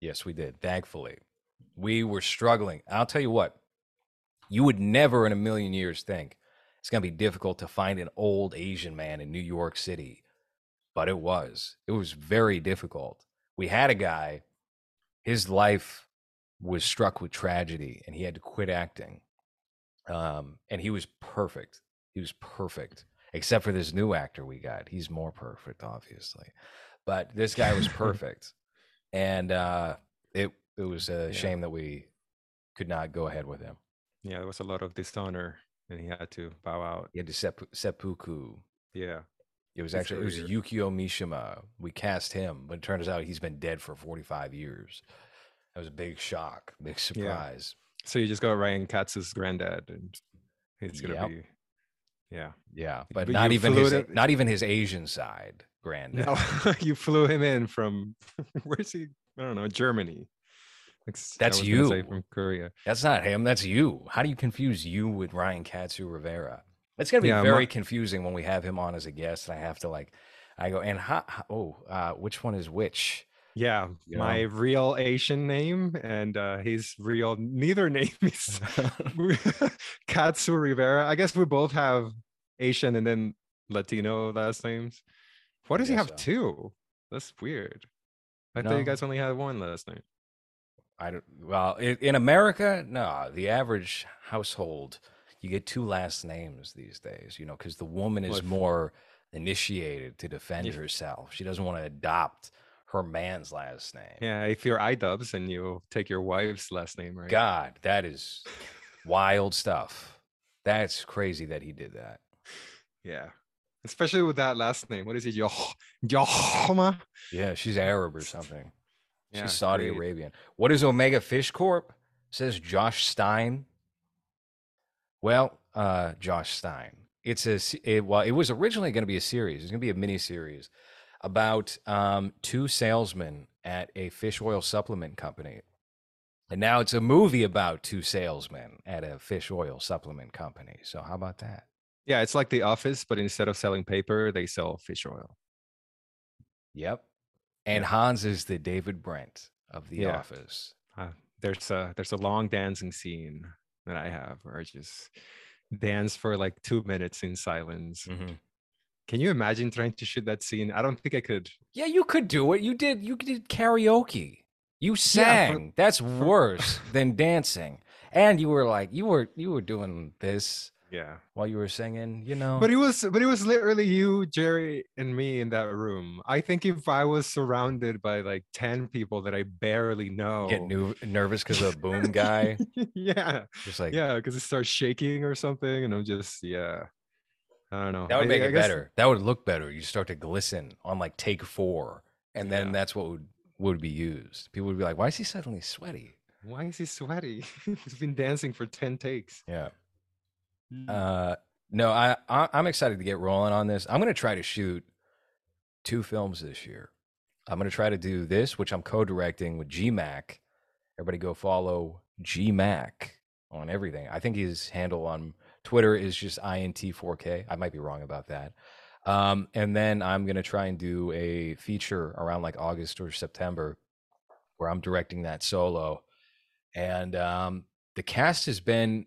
Yes, we did. Thankfully, we were struggling. I'll tell you what, you would never in a million years think it's going to be difficult to find an old Asian man in New York City, but it was. It was very difficult. We had a guy, his life was struck with tragedy and he had to quit acting. Um, and he was perfect. He was perfect. except for this new actor we got. He's more perfect, obviously, but this guy was perfect, and uh, it it was a Yeah. shame that we could not go ahead with him. Yeah, there was a lot of dishonor, and he had to bow out. He had to seppu- seppuku. Yeah, It was actually it was. Yukio Mishima. We cast him, but it turns out he's been dead for 45 years. That was a big shock, big surprise. so you just got Ryan Katz's granddad, and he's gonna Yep. be. Yeah. Yeah, but But not even his not even his Asian side, granddad. No, you flew him in from where's he? I don't know, Germany. Like, s- I That's you. from Korea. That's not him. That's you. How do you confuse you with Ryan Katsu Rivera? It's gonna be Yeah, very my- confusing when we have him on as a guest. And I have to like, I go and ha, ha- oh, uh, which one is which? Yeah, You my real Asian name and uh, his real neither name is Katsu Rivera. I guess we both have Asian and then Latino last names. Why does he have so. two? That's weird. I thought you guys only had one last name. I don't. Well, in, in America, no. The average household, you get two last names these days. You know, because the woman is more initiated to defend herself. She doesn't want to adopt her man's last name. Yeah, if you're iDubbbz and you take your wife's last name, right? God, that is wild stuff. That's crazy that he did that. Yeah. Especially with that last name. What is it? Yoh Yohma? Yeah, she's Arab or something. Yeah, she's Saudi great. Arabian. What is Omega Fish Corp? Says Josh Stein. Well, uh, Josh Stein. It's a it, well, it was originally going to be a series. It's going to be a mini series about um, two salesmen at a fish oil supplement company, and now it's a movie about two salesmen at a fish oil supplement company. So how about that? Yeah, it's like The Office, but instead of selling paper, they sell fish oil. Yep. And Hans is the David Brent of The Yeah. Office. Uh, there's a there's a long dancing scene that I have where I just dance for like two minutes in silence. Mhm. Can you imagine trying to shoot that scene? I don't think I could. Yeah, you could do it. You did. You did karaoke. You Yeah, for- sang. That's worse than dancing. And you were like, you were you were doing this Yeah. while you were singing. You know. But it was but it was literally you, Jerry, and me in that room. I think if I was surrounded by like 10 people that I barely know. get new, nervous because of boom guy. yeah. Just like Yeah, because it starts shaking or something. And I'm just, yeah. I don't know. that would I- make I it guess- better. That would look better. You start to glisten on like take four, and then Yeah. that's what would would be used. People would be like, "Why is he suddenly sweaty?" Why is he sweaty? He's been dancing for 10 takes. Yeah. Mm. Uh, no, I, I I'm excited to get rolling on this. I'm going to try to shoot two films this year. I'm going to try to do this, which I'm co-directing with GMac. Everybody go follow GMac on everything. I think his handle on Twitter is just int4k. I might be wrong about that. Um, and then I'm going to try and do a feature around like August or September where I'm directing that solo. And um, the cast has been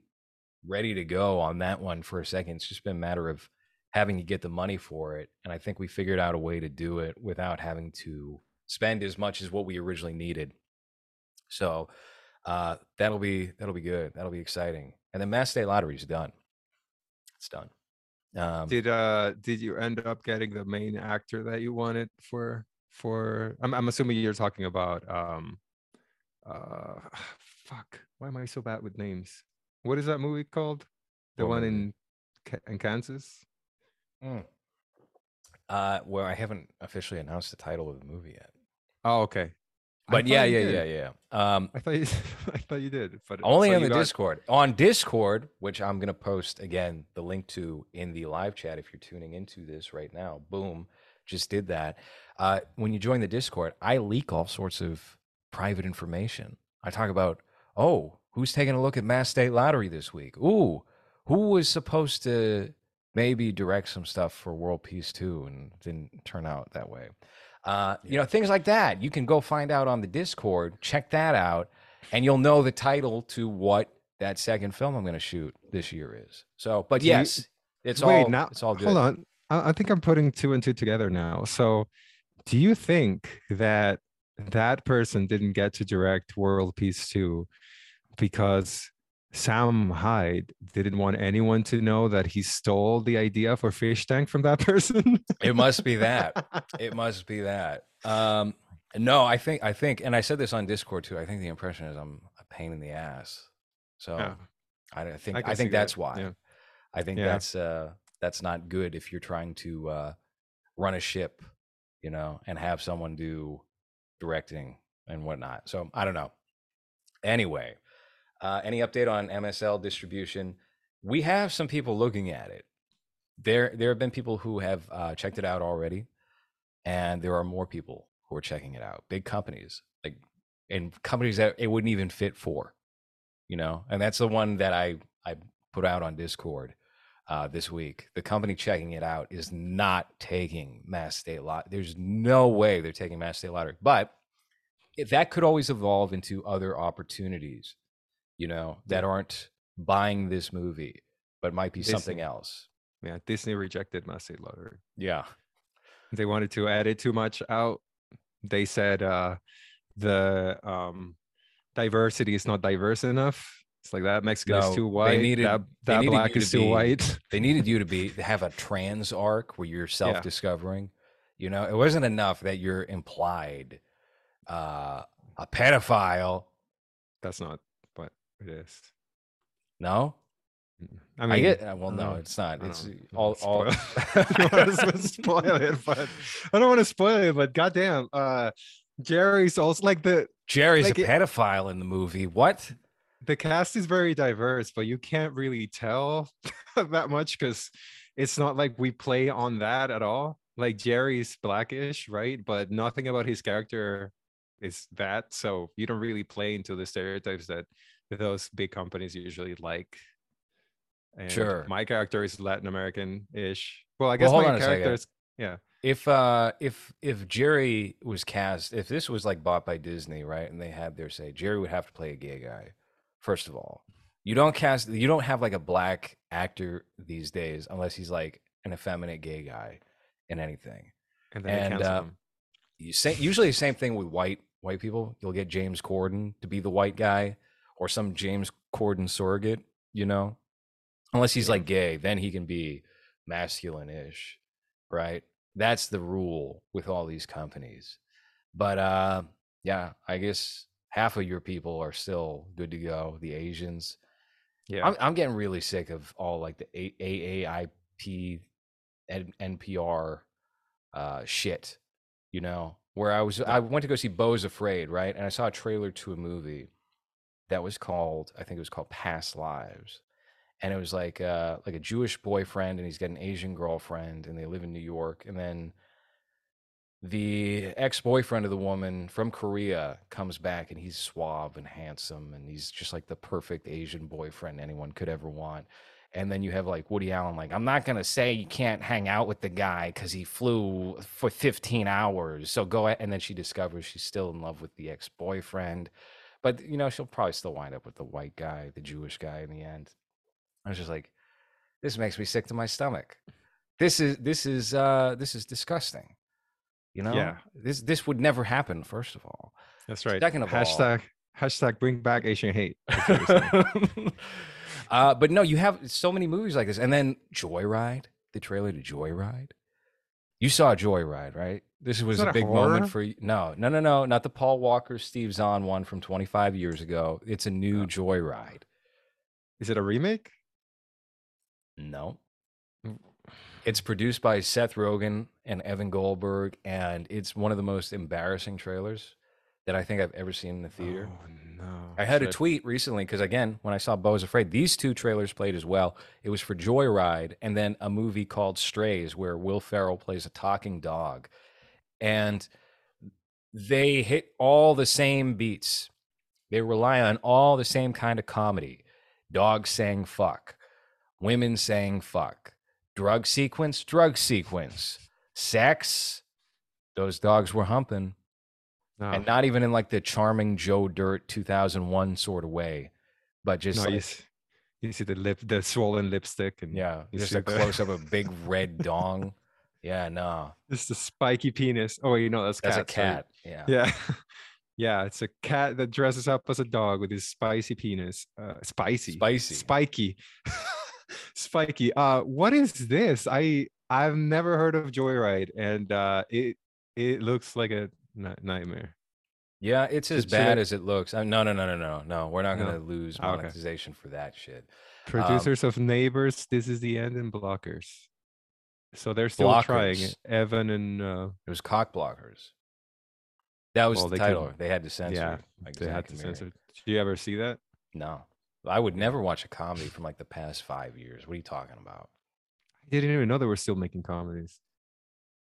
ready to go on that one for a second. It's just been a matter of having to get the money for it. And I think we figured out a way to do it without having to spend as much as what we originally needed. So uh, that'll be that'll be good. That'll be exciting. And the Mass State Lottery is done. It's done. Um, Did uh did you end up getting the main actor that you wanted for for I'm I'm assuming you're talking about um uh fuck why am I so bad with names? What is that movie called? The What one movie? in in Kansas? mm. uh, well, I haven't officially announced the title of the movie yet. Oh okay. But yeah, you yeah, yeah, yeah. Um, I thought you I thought you did, but Only so on the got- Discord. On Discord, which I'm going to post again the link to in the live chat if you're tuning into this right now. Boom. Just did that. Uh, when you join the Discord, I leak all sorts of private information. I talk about, oh, who's taking a look at Mass State Lottery this week? Ooh, who was supposed to maybe direct some stuff for World Peace 2 and didn't turn out that way. Uh, You know, things like that. You can go find out on the Discord, check that out, and you'll know the title to what that second film I'm going to shoot this year is. So, but yes, it's Wait, all now it's all good. hold on. I, I think I'm putting two and two together now. So do you think that that person didn't get to direct World Peace 2 because Sam Hyde didn't want anyone to know that he stole the idea for fish tank from that person. it must be that. It must be that. Um, no, I think I think, and I said this on Discord too. I think the impression is I'm a pain in the ass. So Yeah. I think I I, think see that, that's why. yeah. I think Yeah. that's uh that's not good if you're trying to uh run a ship, you know, and have someone do directing and whatnot. So I don't know. Anyway, uh, any update on MSL distribution? We have some people looking at it. There, there have been people who have uh, checked it out already, and there are more people who are checking it out. Big companies, like and companies that it wouldn't even fit for, you know. And that's the one that I I put out on Discord uh, this week. The company checking it out is not taking Mass State Lot. There's no way they're taking Mass State Lottery, but that could always evolve into other opportunities, you know, that aren't buying this movie, but might be something else. yeah, Disney rejected Mass State Lottery. Yeah. They wanted to edit too much out. They said uh, the um, diversity is not diverse enough. It's like that Mexican No, is too white. they needed- that they needed black is to too be- white. They needed you to be have a trans arc where you're self-discovering. You know, it wasn't enough that you're implied uh, a pedophile. That's not it is. No, I I, mean, get. uh, Well, no, it's not. It's all. all spoil- you want to spoil it, but I don't want to spoil it. But goddamn, uh, Jerry's also like the Jerry's like a it- pedophile in the movie. What? the cast is very diverse, but you can't really tell that much because it's not like we play on that at all. Like Jerry's blackish, right? But nothing about his character is that. So you don't really play into the stereotypes that those big companies usually like. And Sure. My character is Latin American ish. Well, I guess hold my character is yeah. If uh if if Jerry was cast, if this was like bought by Disney, right, and they had their say, Jerry would have to play a gay guy. First of all, you don't cast, you don't have like a black actor these days unless he's like an effeminate gay guy in anything. And then And, cancel uh. You say usually the same thing with white white people. You'll get James Corden to be the white guy or some James Corden surrogate, you know. Unless he's like gay, then he can be masculine-ish, right? That's the rule with all these companies. But uh yeah, I guess half of your people are still good to go, the Asians. Yeah. I'm, I'm getting really sick of all like the A- AAIP and NPR uh, shit, you know, where I was, I went to go see Beau's Afraid, right? And I saw a trailer to a movie that was called, I think it was called Past Lives. And it was like, uh, like a Jewish boyfriend and he's got an Asian girlfriend and they live in New York. And then the ex-boyfriend of the woman from Korea comes back and he's suave and handsome and he's just like the perfect Asian boyfriend anyone could ever want. And then you have like Woody Allen, like, I'm not gonna say you can't hang out with the guy because he flew for 15 hours. So go ahead. And then she discovers she's still in love with the ex-boyfriend. But you know, she'll probably still wind up with the white guy, the Jewish guy in the end. I was just like, this makes me sick to my stomach. This is this is uh this is disgusting. You know, Yeah. this this would never happen. First of all, That's right. second of all- hashtag hashtag bring back Asian hate. That's what we're saying. uh, but no, you have so many movies like this, and then Joyride, the trailer to Joyride. You saw Joyride, right? This was a a big horror? moment for you. No, no, no, no, not the Paul Walker, Steve Zahn one from 25 years ago. It's a new Oh. Joyride. Is it a remake? No. Mm. It's produced by Seth Rogen and Evan Goldberg, and it's one of the most embarrassing trailers that I think I've ever seen in the theater. Oh no. I had a tweet recently because again, when I saw Beau's Afraid, these two trailers played as well. It was for Joyride and then a movie called Strays, where Will Ferrell plays a talking dog, and they hit all the same beats. They rely on all the same kind of comedy. Dogs saying fuck, women saying fuck, drug sequence, drug sequence, sex. Those dogs were humping No, and not even in like the charming Joe Dirt 2001 sort of way, but just no like, you, s- you see the lip, the swollen lipstick, and yeah, just a the- close up of a big red dong. Yeah, no, It's the spiky penis. Oh, you know that's that's a cats, right? cat. Yeah. Yeah. Yeah, it's a cat that dresses up as a dog with his spicy penis. Uh, spicy, Spicy. spiky, spiky. Uh, what is this? I I've never heard of Joyride, and uh, it it looks like a nightmare. Yeah, it's as Should- should bad I- as it looks. Uh, no, no, no, no, no, no. We're not going to lose Ah, okay. monetization for that shit. Um, Producers of Neighbors, This Is the End, and Blockers. So they're still trying it. Evan and uh, It was cock blockers. That was Well, the they title. They had to censor. yeah, like they had to censor. Did you ever see that? No, I would never watch a comedy from like the past five years. What are you talking about? I didn't even know they were still making comedies.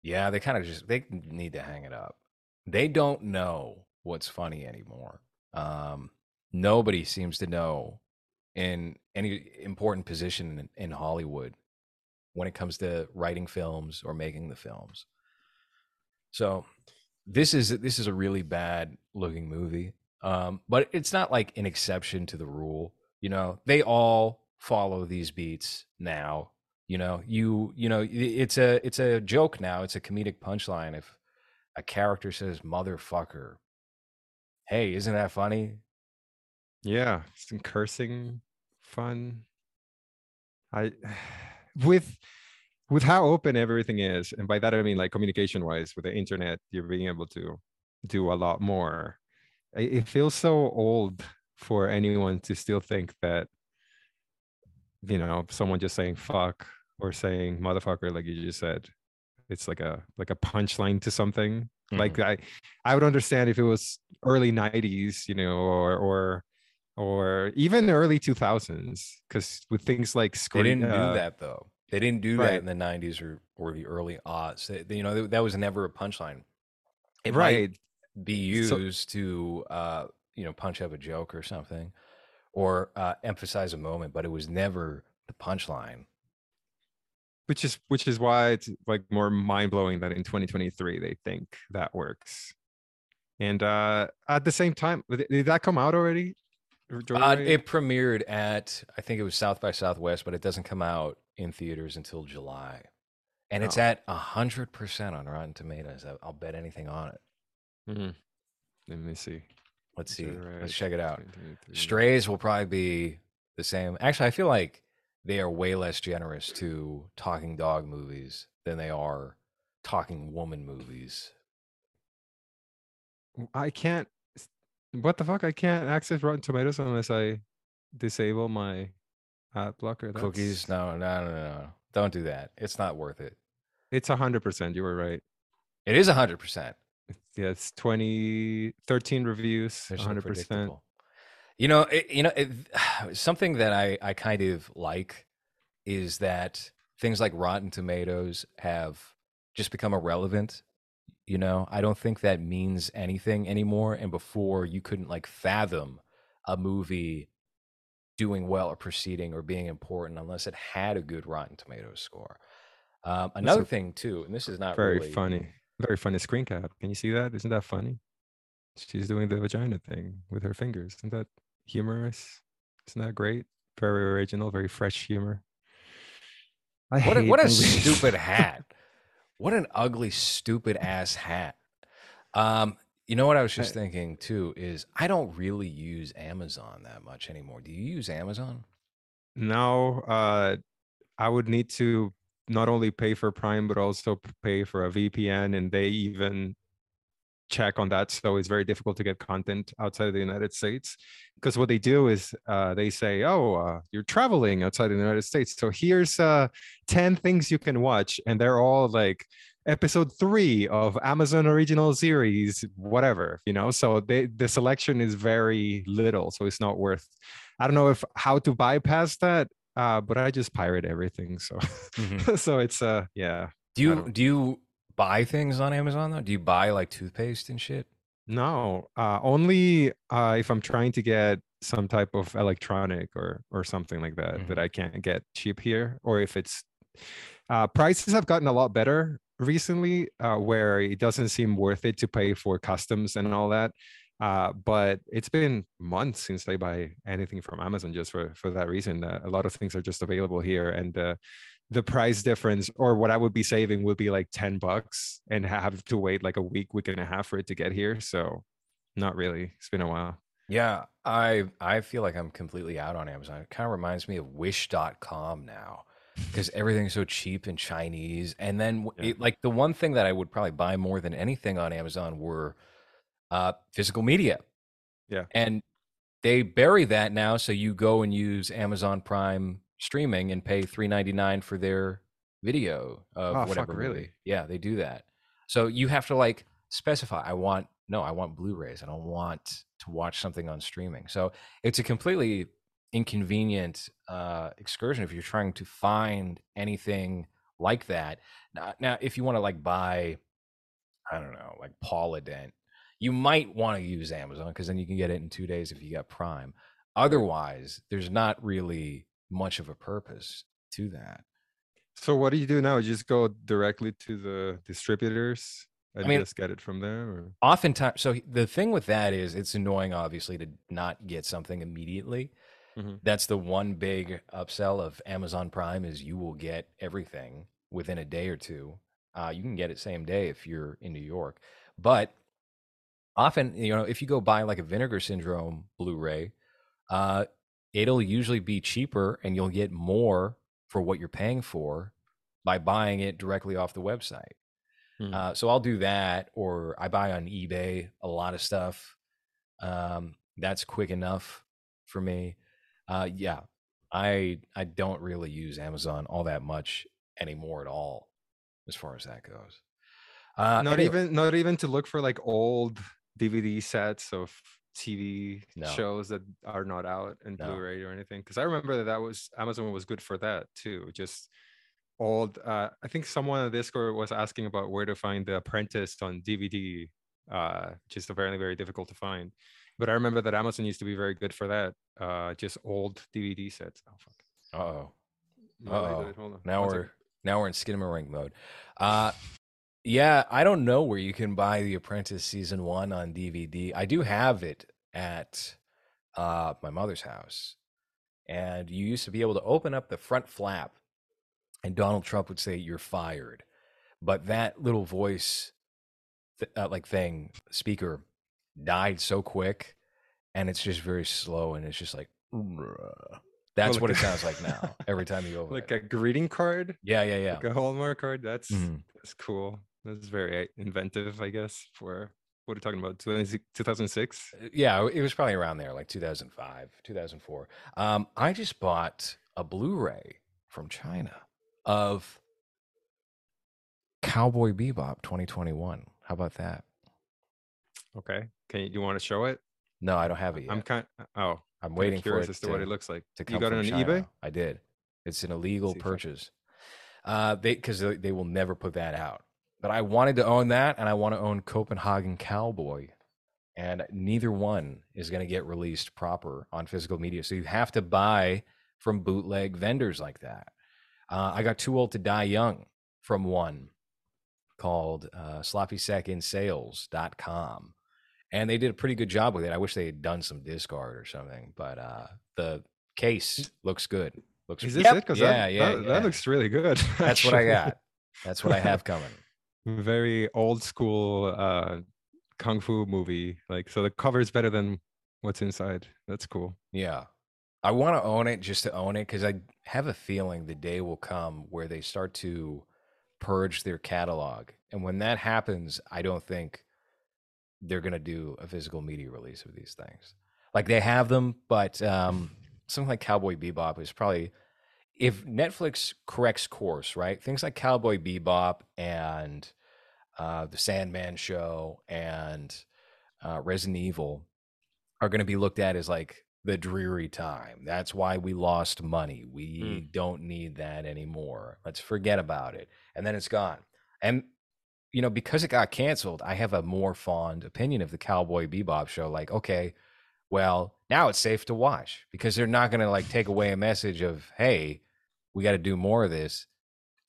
Yeah, they kind of just they need to hang it up. They don't know what's funny anymore. Um, nobody seems to know in any important position in, in Hollywood when it comes to writing films or making the films. So this is this is a really bad looking movie. Um, but it's not like an exception to the rule. You know, they all follow these beats now. You know, you you know, it's a it's a joke now. It's a comedic punchline if a character says motherfucker. Hey, isn't that funny? Yeah, some cursing, fun. I with with how open everything is, and by that I mean like communication wise, with the internet, you're being able to do a lot more. It feels so old for anyone to still think that you know someone just saying fuck or saying motherfucker like you just said it's like a like a punchline to something like i i would understand if it was early 90s you know or or or even early 2000s because with things like They didn't uh, do that though. They didn't do that in the '90s or or the early aughts. They- you know, that- was never a punchline. It might right be So- used to uh you know punch up a joke or something or uh emphasize a moment but it was never the punchline which is which is why it's like more mind-blowing that in 2023 they think that works. And uh at the same time did that come out already? Uh, it premiered at i think it was south by southwest but it doesn't come out in theaters until july. And it's Oh. at a hundred percent on rotten tomatoes. I'll bet anything on it. Mhm. let me see. Let's see. Joyride let's check it out. strays will probably be the same. Actually i feel like they are way less generous to talking dog movies than they are talking woman movies I can't. What the fuck? I can't access Rotten Tomatoes unless I disable my ad blocker. Cookies? No, no, no, no. Don't do that. It's not worth it. It's a hundred percent. You were right. It is hundred percent. Yeah, it's 20, 13 reviews. Hundred percent. You know, it, you know, it, something that I I kind of like is that things like Rotten Tomatoes have just become irrelevant. You know, I don't think that means anything anymore. And before, you couldn't like fathom a movie doing well or proceeding or being important unless it had a good Rotten Tomatoes score. Um, another thing too, and this is not Very really funny. Very funny screen cap. Can you see that? Isn't that funny? She's doing the vagina thing with her fingers. Isn't that humorous? Isn't that great? Very original. Very fresh humor. I What a, what a stupid hat. What an ugly, stupid ass hat. Um, you know what I was just I- thinking too is I don't really use Amazon that much anymore. Do you use Amazon? No, uh, I would need to not only pay for Prime but also pay for a VPN, and they even check on that. So it's very difficult to get content outside of the United States because what they do is uh, they say, "Oh, uh, you're traveling outside of the United States, so here's uh, ten things you can watch," and they're all like episode three of Amazon original series, whatever, you know. So they the selection is very little, so it's not worth. I don't know if how to bypass that, uh, but I just pirate everything. So so it's uh yeah. Do you do you buy things on Amazon though? Do you buy like toothpaste and shit? No, uh, only uh, if I'm trying to get some type of electronic or or something like that that I can't get cheap here, or if it's uh, prices have gotten a lot better recently, uh, where it doesn't seem worth it to pay for customs and all that. Uh, but it's been months since I buy anything from Amazon just for for that reason. Uh, a lot of things are just available here, and uh, the price difference or what I would be saving would be like 10 bucks and have to wait like a week, week and a half for it to get here. So not really. It's been a while. Yeah, I I feel like I'm completely out on Amazon. It kind of reminds me of wish.com now because everything's so cheap in Chinese. And then Yeah. it, like the one thing that I would probably buy more than anything on Amazon were uh physical media. Yeah. And they bury that now so you go and use Amazon Prime streaming and pay 3.99 for their video of Oh, fuck, whatever really? movie. Yeah, they do that. So you have to like specify I want no, I want Blu-rays. I don't want to watch something on streaming. So it's a completely inconvenient uh, excursion if you're trying to find anything like that. Now, now if you want to like buy, I don't know, like Polident, you might want to use Amazon because then you can get it in two days if you got Prime. Otherwise, there's not really much of a purpose to that. So what do you do now? You just go directly to the distributors and mean- just get it from there? Or? Oftentimes, so the thing with that is it's annoying, obviously, to not get something immediately. Mhm. That's the one big upsell of Amazon Prime is you will get everything within a day or two. Uh, you can get it same day if you're in New York, but often, you know, if you go buy like a Vinegar Syndrome Blu-ray, uh, it'll usually be cheaper and you'll get more for what you're paying for by buying it directly off the website. Hmm. Uh, so I'll do that, or I buy on eBay a lot of stuff. Um, that's quick enough for me. Uh, yeah, I I don't really use Amazon all that much anymore at all, as far as that goes. Uh, not anyway- even not even to look for like old DVD sets of TV No. shows that are not out in No. Blu-ray or anything. Because I remember that that was Amazon was good for that too. Just old. Uh, I think someone on Discord was asking about where to find The Apprentice on DVD, uh, which is apparently very difficult to find. But I remember that Amazon used to be very good for that. Uh, just old DVD sets. Oh fuck. Hold on. Now One we're second. now we're in skinamarink mode. Uh yeah, I don't know where you can buy The Apprentice season 1 on DVD. I do have it at uh my mother's house. And you used to be able to open up the front flap and Donald Trump would say you're fired. But that little voice th- uh, like thing speaker died so quick and it's just very slow and it's just like that's like what a- it sounds like now every time you open like it. a greeting card. Yeah, yeah, yeah. like a Hallmark card. That's Mhm. that's cool. That's very inventive, I guess. For what are you talking about? 2006. Uh, Yeah, it was probably around there, like 2005, 2004. Um, I just bought a Blu-ray from China of Cowboy Bebop 2021. How about that? Okay. Can you, do you want to show it? No, I don't have it yet. I'm kind. Oh, I'm waiting for curious it as to, what it looks like. to You got it on eBay? I did. It's an illegal see if I can- purchase. Uh, they because they, they will never put that out. But I wanted to own that, and I want to own Copenhagen Cowboy, and neither one is going to get released proper on physical media. So you have to buy from bootleg vendors like that. Uh, I got too old to die young from one called uh, sloppysecond.sales.com. And they did a pretty good job with it. I wish they had done some discard or something, but uh, the case looks good. Looks Is this Yep. it? Because yeah, that, yeah, that, yeah. that looks really good. That's what I got. That's what I have coming. Very old school uh kung fu movie. Like so, the cover is better than what's inside. That's cool. Yeah. I want to own it just to own it because I have a feeling the day will come where they start to purge their catalog. And when that happens, I don't think they're going to do a physical media release of these things. Like they have them, but um, something like Cowboy Bebop is probably, if Netflix corrects course, right? Things like Cowboy Bebop and uh, The Sandman Show and uh, Resident Evil are going to be looked at as like the dreary time. That's why we lost money. We don't need that anymore. Let's forget about it. And then it's gone. And you know, because it got canceled, I have a more fond opinion of the Cowboy Bebop show. Like, okay, well, now it's safe to watch because they're not going to like take away a message of, hey, we got to do more of this.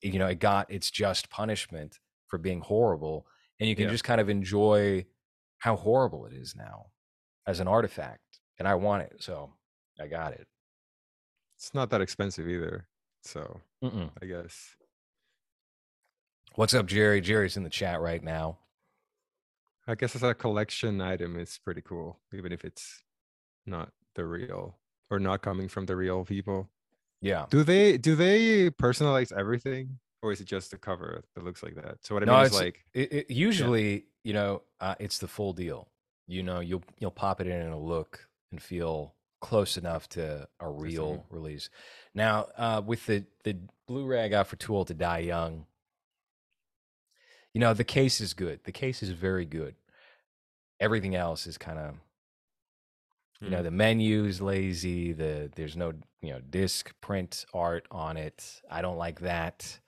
You know, it got its just punishment for being horrible, and you can Yeah. just kind of enjoy how horrible it is now as an artifact. And I want it, so I got it. It's not that expensive either. So Mm-mm. I guess. What's up, Jerry? Jerry's in the chat right now. I guess as a collection item, it's pretty cool, even if it's not the real or not coming from the real people. Yeah. Do they do they personalize everything, or is it just the cover that looks like that? So what I No, mean is like, It, it, usually, you know, uh, it's the full deal. You know, you'll you'll pop it in and it'll look and feel close enough to a real release. Now, uh, with the the Blu-ray I got for Too Old to Die Young, you know, the case is good. The case is very good. Everything else is kind of, you know, mm, the menu is lazy. The there's no you know disc print art on it. I don't like that.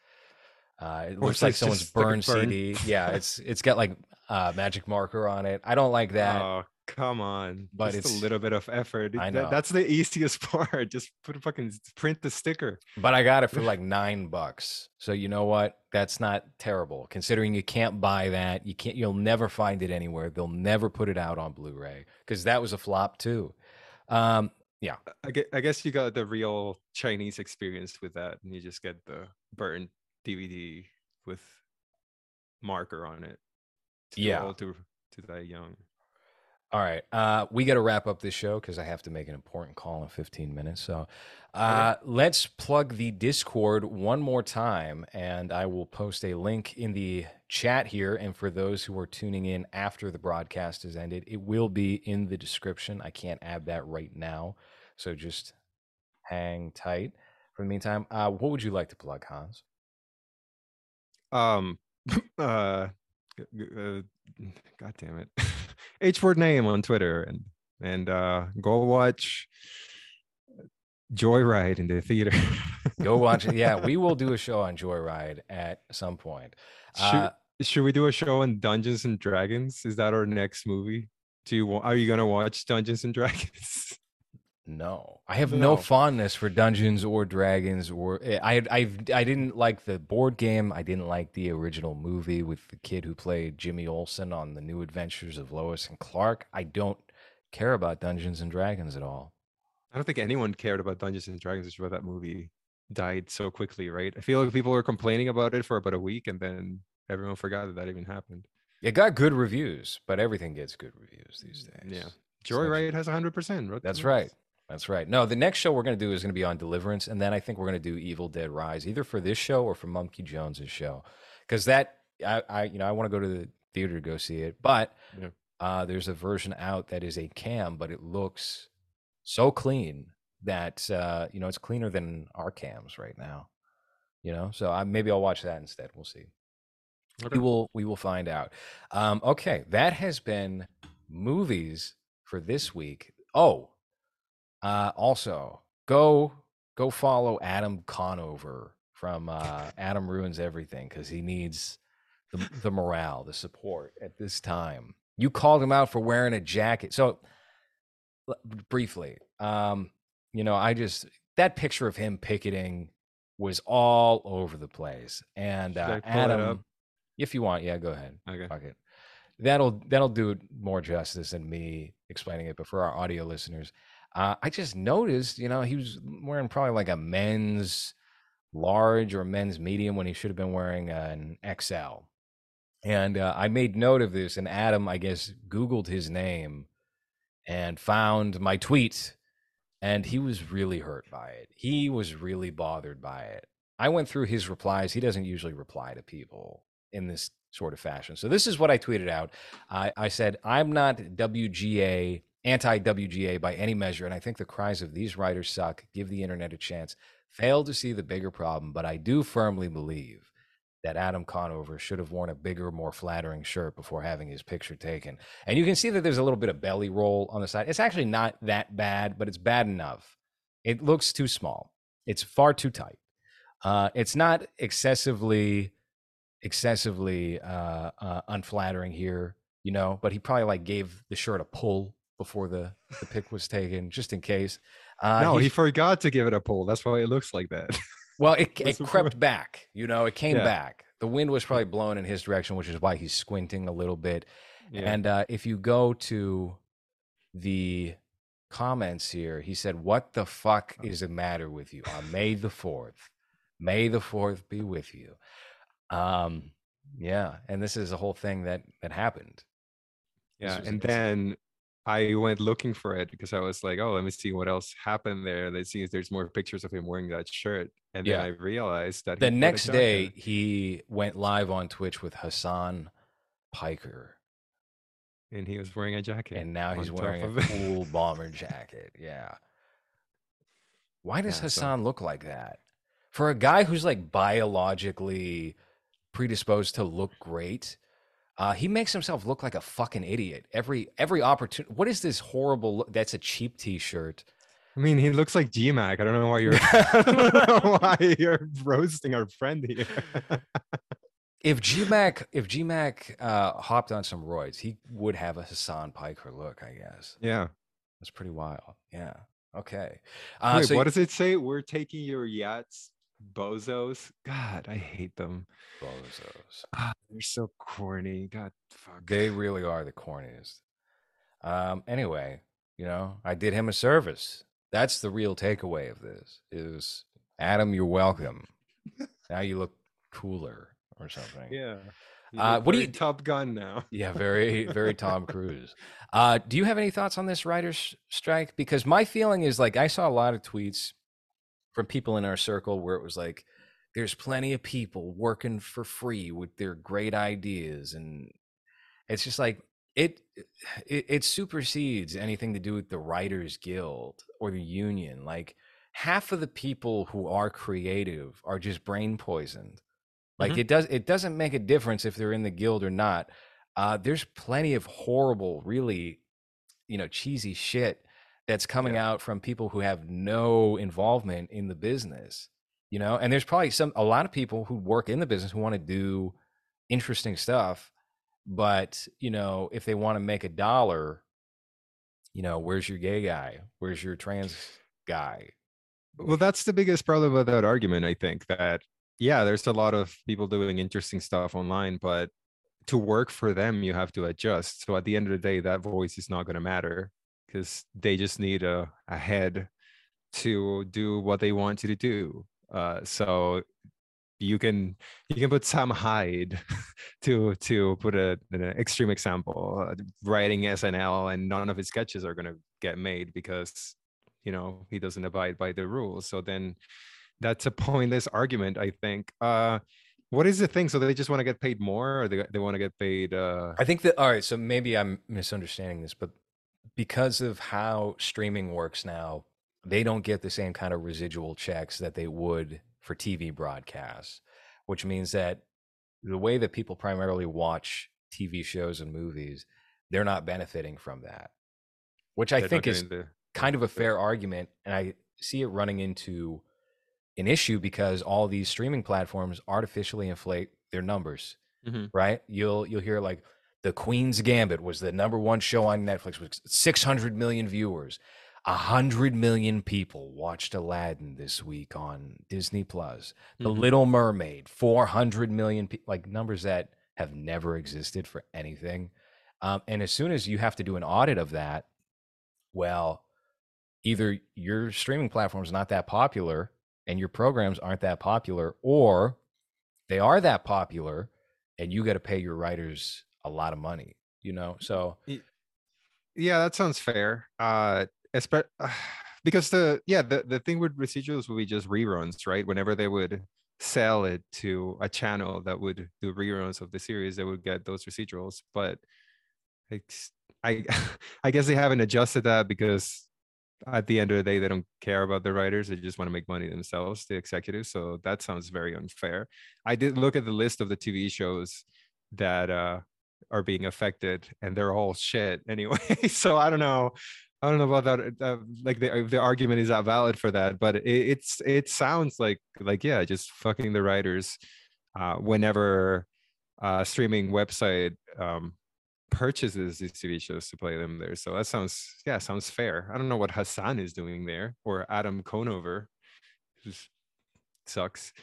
Uh, it looks like someone's burned burn- CD. Yeah, it's it's got like uh, magic marker on it. I don't like that. oh come on, but just it's- a little bit of effort. I That- know. that's the easiest part. Just put a fucking print the sticker. But I got it for like nine bucks. So you know what? That's not terrible. Considering you can't buy that, you can't. You'll never find it anywhere. They'll never put it out on Blu-ray because that was a flop too. Um, yeah. I guess, I guess you got the real Chinese experience with that, and you just get the burnt DVD with marker on it. Too Yeah. to to die young. All right. Uh, we got to wrap up this show because I have to make an important call in 15 minutes. So uh, let's plug the Discord one more time, and I will post a link in the chat here. And for those who are tuning in after the broadcast has ended, it will be in the description. I can't add that right now. So just hang tight. For the meantime, uh, what would you like to plug, Hans? Um, uh, uh, God damn it, H word name on Twitter, and and uh, go watch Joyride in the theater. Go watch it. Yeah, we will do a show on Joyride at some point. Should, Uh, should we do a show on Dungeons and Dragons? Is that our next movie? Do you are you gonna watch Dungeons and Dragons? No, I have no. No. fondness for Dungeons or Dragons. Or eh, I, I, I didn't like the board game. I didn't like the original movie with the kid who played Jimmy Olsen on the New Adventures of Lois and Clark. I don't care about Dungeons and Dragons at all. I don't think anyone cared about Dungeons and Dragons. It's why that movie died so quickly, right? I feel like people were complaining about it for about a week, and then everyone forgot that that even happened. It got good reviews, but everything gets good reviews these days. Yeah. Joyride has hundred percent. That's right. That's right. No, the next show we're going to do is going to be on Deliverance, and then I think we're going to do Evil Dead Rise, either for this show or for Monkey Jones's show, because that I, I, you know, I want to go to the theater to go see it, but Yeah. uh, there's a version out that is a cam, but it looks so clean that uh, you know it's cleaner than our cams right now. You know, so I, maybe I'll watch that instead. We'll see we will we will find out um okay that has been movies for this week oh uh also go go follow adam conover from uh adam ruins everything because he needs the, the morale the support at this time you called him out for wearing a jacket so briefly um you know i just that picture of him picketing was all over the place and uh, I pull it adam if you want yeah go ahead Okay. Fuck it. That'll that'll do it more justice than me explaining it. But for our audio listeners, uh, I just noticed, you know, he was wearing probably like a men's large or men's medium when he should have been wearing an XL. And uh, I made note of this, and Adam, I guess, Googled his name and found my tweet, and he was really hurt by it. He was really bothered by it. I went through his replies. He doesn't usually reply to people in this sort of fashion. So this is what I tweeted out. I, I said, I'm not WGA, anti WGA by any measure, and I think the cries of these writers suck. Give the internet a chance. Fail to see the bigger problem, but I do firmly believe that Adam Conover should have worn a bigger, more flattering shirt before having his picture taken. And you can see that there's a little bit of belly roll on the side. It's actually not that bad, but it's bad enough. It looks too small. It's far too tight. Uh, it's not excessively excessively uh, uh, unflattering here, you know. But he probably like gave the shirt a pull before the the pic was taken, just in case. Uh, no, he- forgot to give it a pull. That's why it looks like that. well, it, it crept back, you know. It came Yeah. back. The wind was probably blowing in his direction, which is why he's squinting a little bit. yeah. And uh, if you go to the comments here, he said, "What the fuck is the matter with you on May the fourth? May the fourth be with you." Um, yeah, and this is a whole thing that that happened. Yeah, and then I went looking for it because I was like, oh, let me see what else happened there. Let's see if there's more pictures of him wearing that shirt. And then I realized that The next day, he went live on Twitch with Hassan Piker, and he was wearing a jacket. and now he's wearing a cool bomber jacket. Yeah. Why does Yeah, so- Hassan look like that? For a guy who's like biologically predisposed to look great, uh, he makes himself look like a fucking idiot every every opportunity. What is this horrible? Look? That's a cheap T-shirt. I mean, he looks like G-Mac. I don't know why you're I don't know why you're roasting our friend here. If GMAC if GMAC uh, hopped on some roids, he would have a Hassan Piker look. I guess yeah. that's pretty wild. Yeah. Okay. Uh, Wait, so what does it say? We're taking your yachts, bozos. God, I hate them. bozos. Ah, they're so corny. God, fuck. They really are the corniest. Um, anyway, you know, I did him a service. That's the real takeaway of this is Adam, you're welcome. now you look cooler or something. yeah. Uh, what do very you- Top Gun now? Yeah, very, very Tom Cruise. Uh, do you have any thoughts on this writer's strike? Because my feeling is like I saw a lot of tweets from people in our circle where it was like, there's plenty of people working for free with their great ideas. And it's just like, it, it, it supersedes anything to do with the Writers Guild or the union. Like half of the people who are creative are just brain poisoned. Like Mhm. it does, it doesn't make a difference if they're in the guild or not uh, there's plenty of horrible, really, you know, cheesy shit that's coming out from people who have no involvement in the business, you know. And there's probably some a lot of people who work in the business who want to do interesting stuff, but you know, if they want to make a dollar, you know, where's your gay guy? Where's your trans guy? Well, that's the biggest problem with that argument. I think that yeah, there's a lot of people doing interesting stuff online, but to work for them, you have to adjust. So at the end of the day, that voice is not going to matter because they just need a, a head to do what they want you to do. Uh, so you can you can put Sam Hyde to to put a, an extreme example, uh, writing SNL, and none of his sketches are going to get made because you know he doesn't abide by the rules. So then that's a pointless argument, I think. Uh, what is the thing? So they just want to get paid more, or they they want to get paid? Uh, I think that all right, so maybe I'm misunderstanding this, but because of how streaming works now, they don't get the same kind of residual checks that they would for TV broadcasts, which means that the way that people primarily watch TV shows and movies, they're not benefiting from that. Which I they're think is the- kind of a fair argument and i see it running into an issue because all these streaming platforms artificially inflate their numbers Mhm. right you'll you'll hear like the queen's gambit was the number one show on netflix with 600 million viewers. 100 million people watched aladdin this week on disney plus. The Mhm. little mermaid 400 million pe- like numbers that have never existed for anything. Um, and as soon as you have to do an audit of that well either your streaming platform is not that popular and your programs aren't that popular or they are that popular and you got to pay your writers a lot of money you know? So yeah that sounds fair uh because the yeah the, the thing with residuals would be just reruns right? Whenever they would sell it to a channel that would do reruns of the series they would get those residuals but i i guess they haven't adjusted that because at the end of the day they don't care about the writers they just want to make money themselves the executives so that sounds very unfair. I did look at the list of the tv shows that uh are being affected and they're all shit anyway so i don't know i don't know about that uh, like the, the argument is that valid for that but it, it's it sounds like like yeah just fucking the writers uh whenever uh streaming website um purchases these tv shows to play them there so that sounds yeah sounds fair i don't know what hassan is doing there or adam conover sucks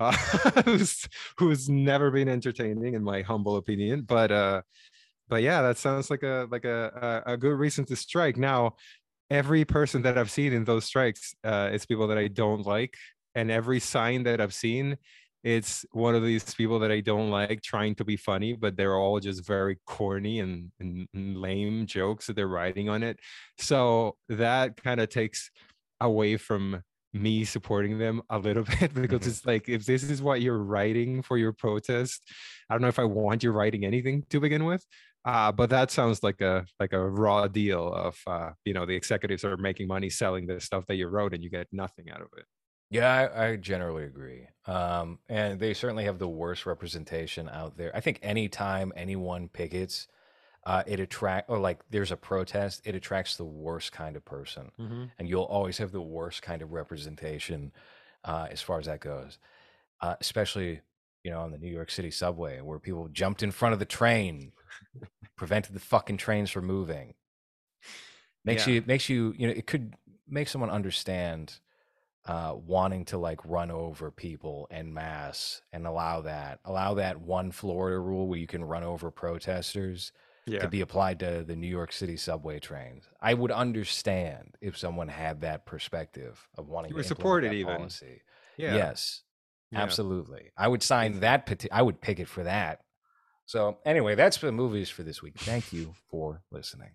uh, who's who's never been entertaining in my humble opinion but uh but yeah that sounds like a like a a, good reason to strike now every person that i've seen in those strikes uh it's people that i don't like and every sign that i've seen it's one of these people that I don't like trying to be funny, but they're all just very corny and, and lame jokes that they're writing on it. So that kind of takes away from me supporting them a little bit because mm-hmm. it's like if this is what you're writing for your protest, I don't know if I want you writing anything to begin with. Uh, but that sounds like a like a raw deal of uh, you know the executives are making money selling the stuff that you wrote and you get nothing out of it. Yeah, I, I generally agree. Um, and they certainly have the worst representation out there. I think anytime anyone pickets, uh, it attract or like there's a protest, it attracts the worst kind of person, mm-hmm. and you'll always have the worst kind of representation uh, as far as that goes. Uh, especially, you know, on the New York City subway where people jumped in front of the train, prevented the fucking trains from moving. Makes yeah. you makes you you know it could make someone understand uh, wanting to like run over people en masse and allow that allow that one Florida rule where you can run over protesters yeah. to be applied to the New York City subway trains. I would understand if someone had that perspective of wanting you to support it even. Policy. Yeah. Yes, yeah. absolutely. I would sign that. Peti- I would pick it for that. So anyway, that's the movies for this week. Thank you for listening.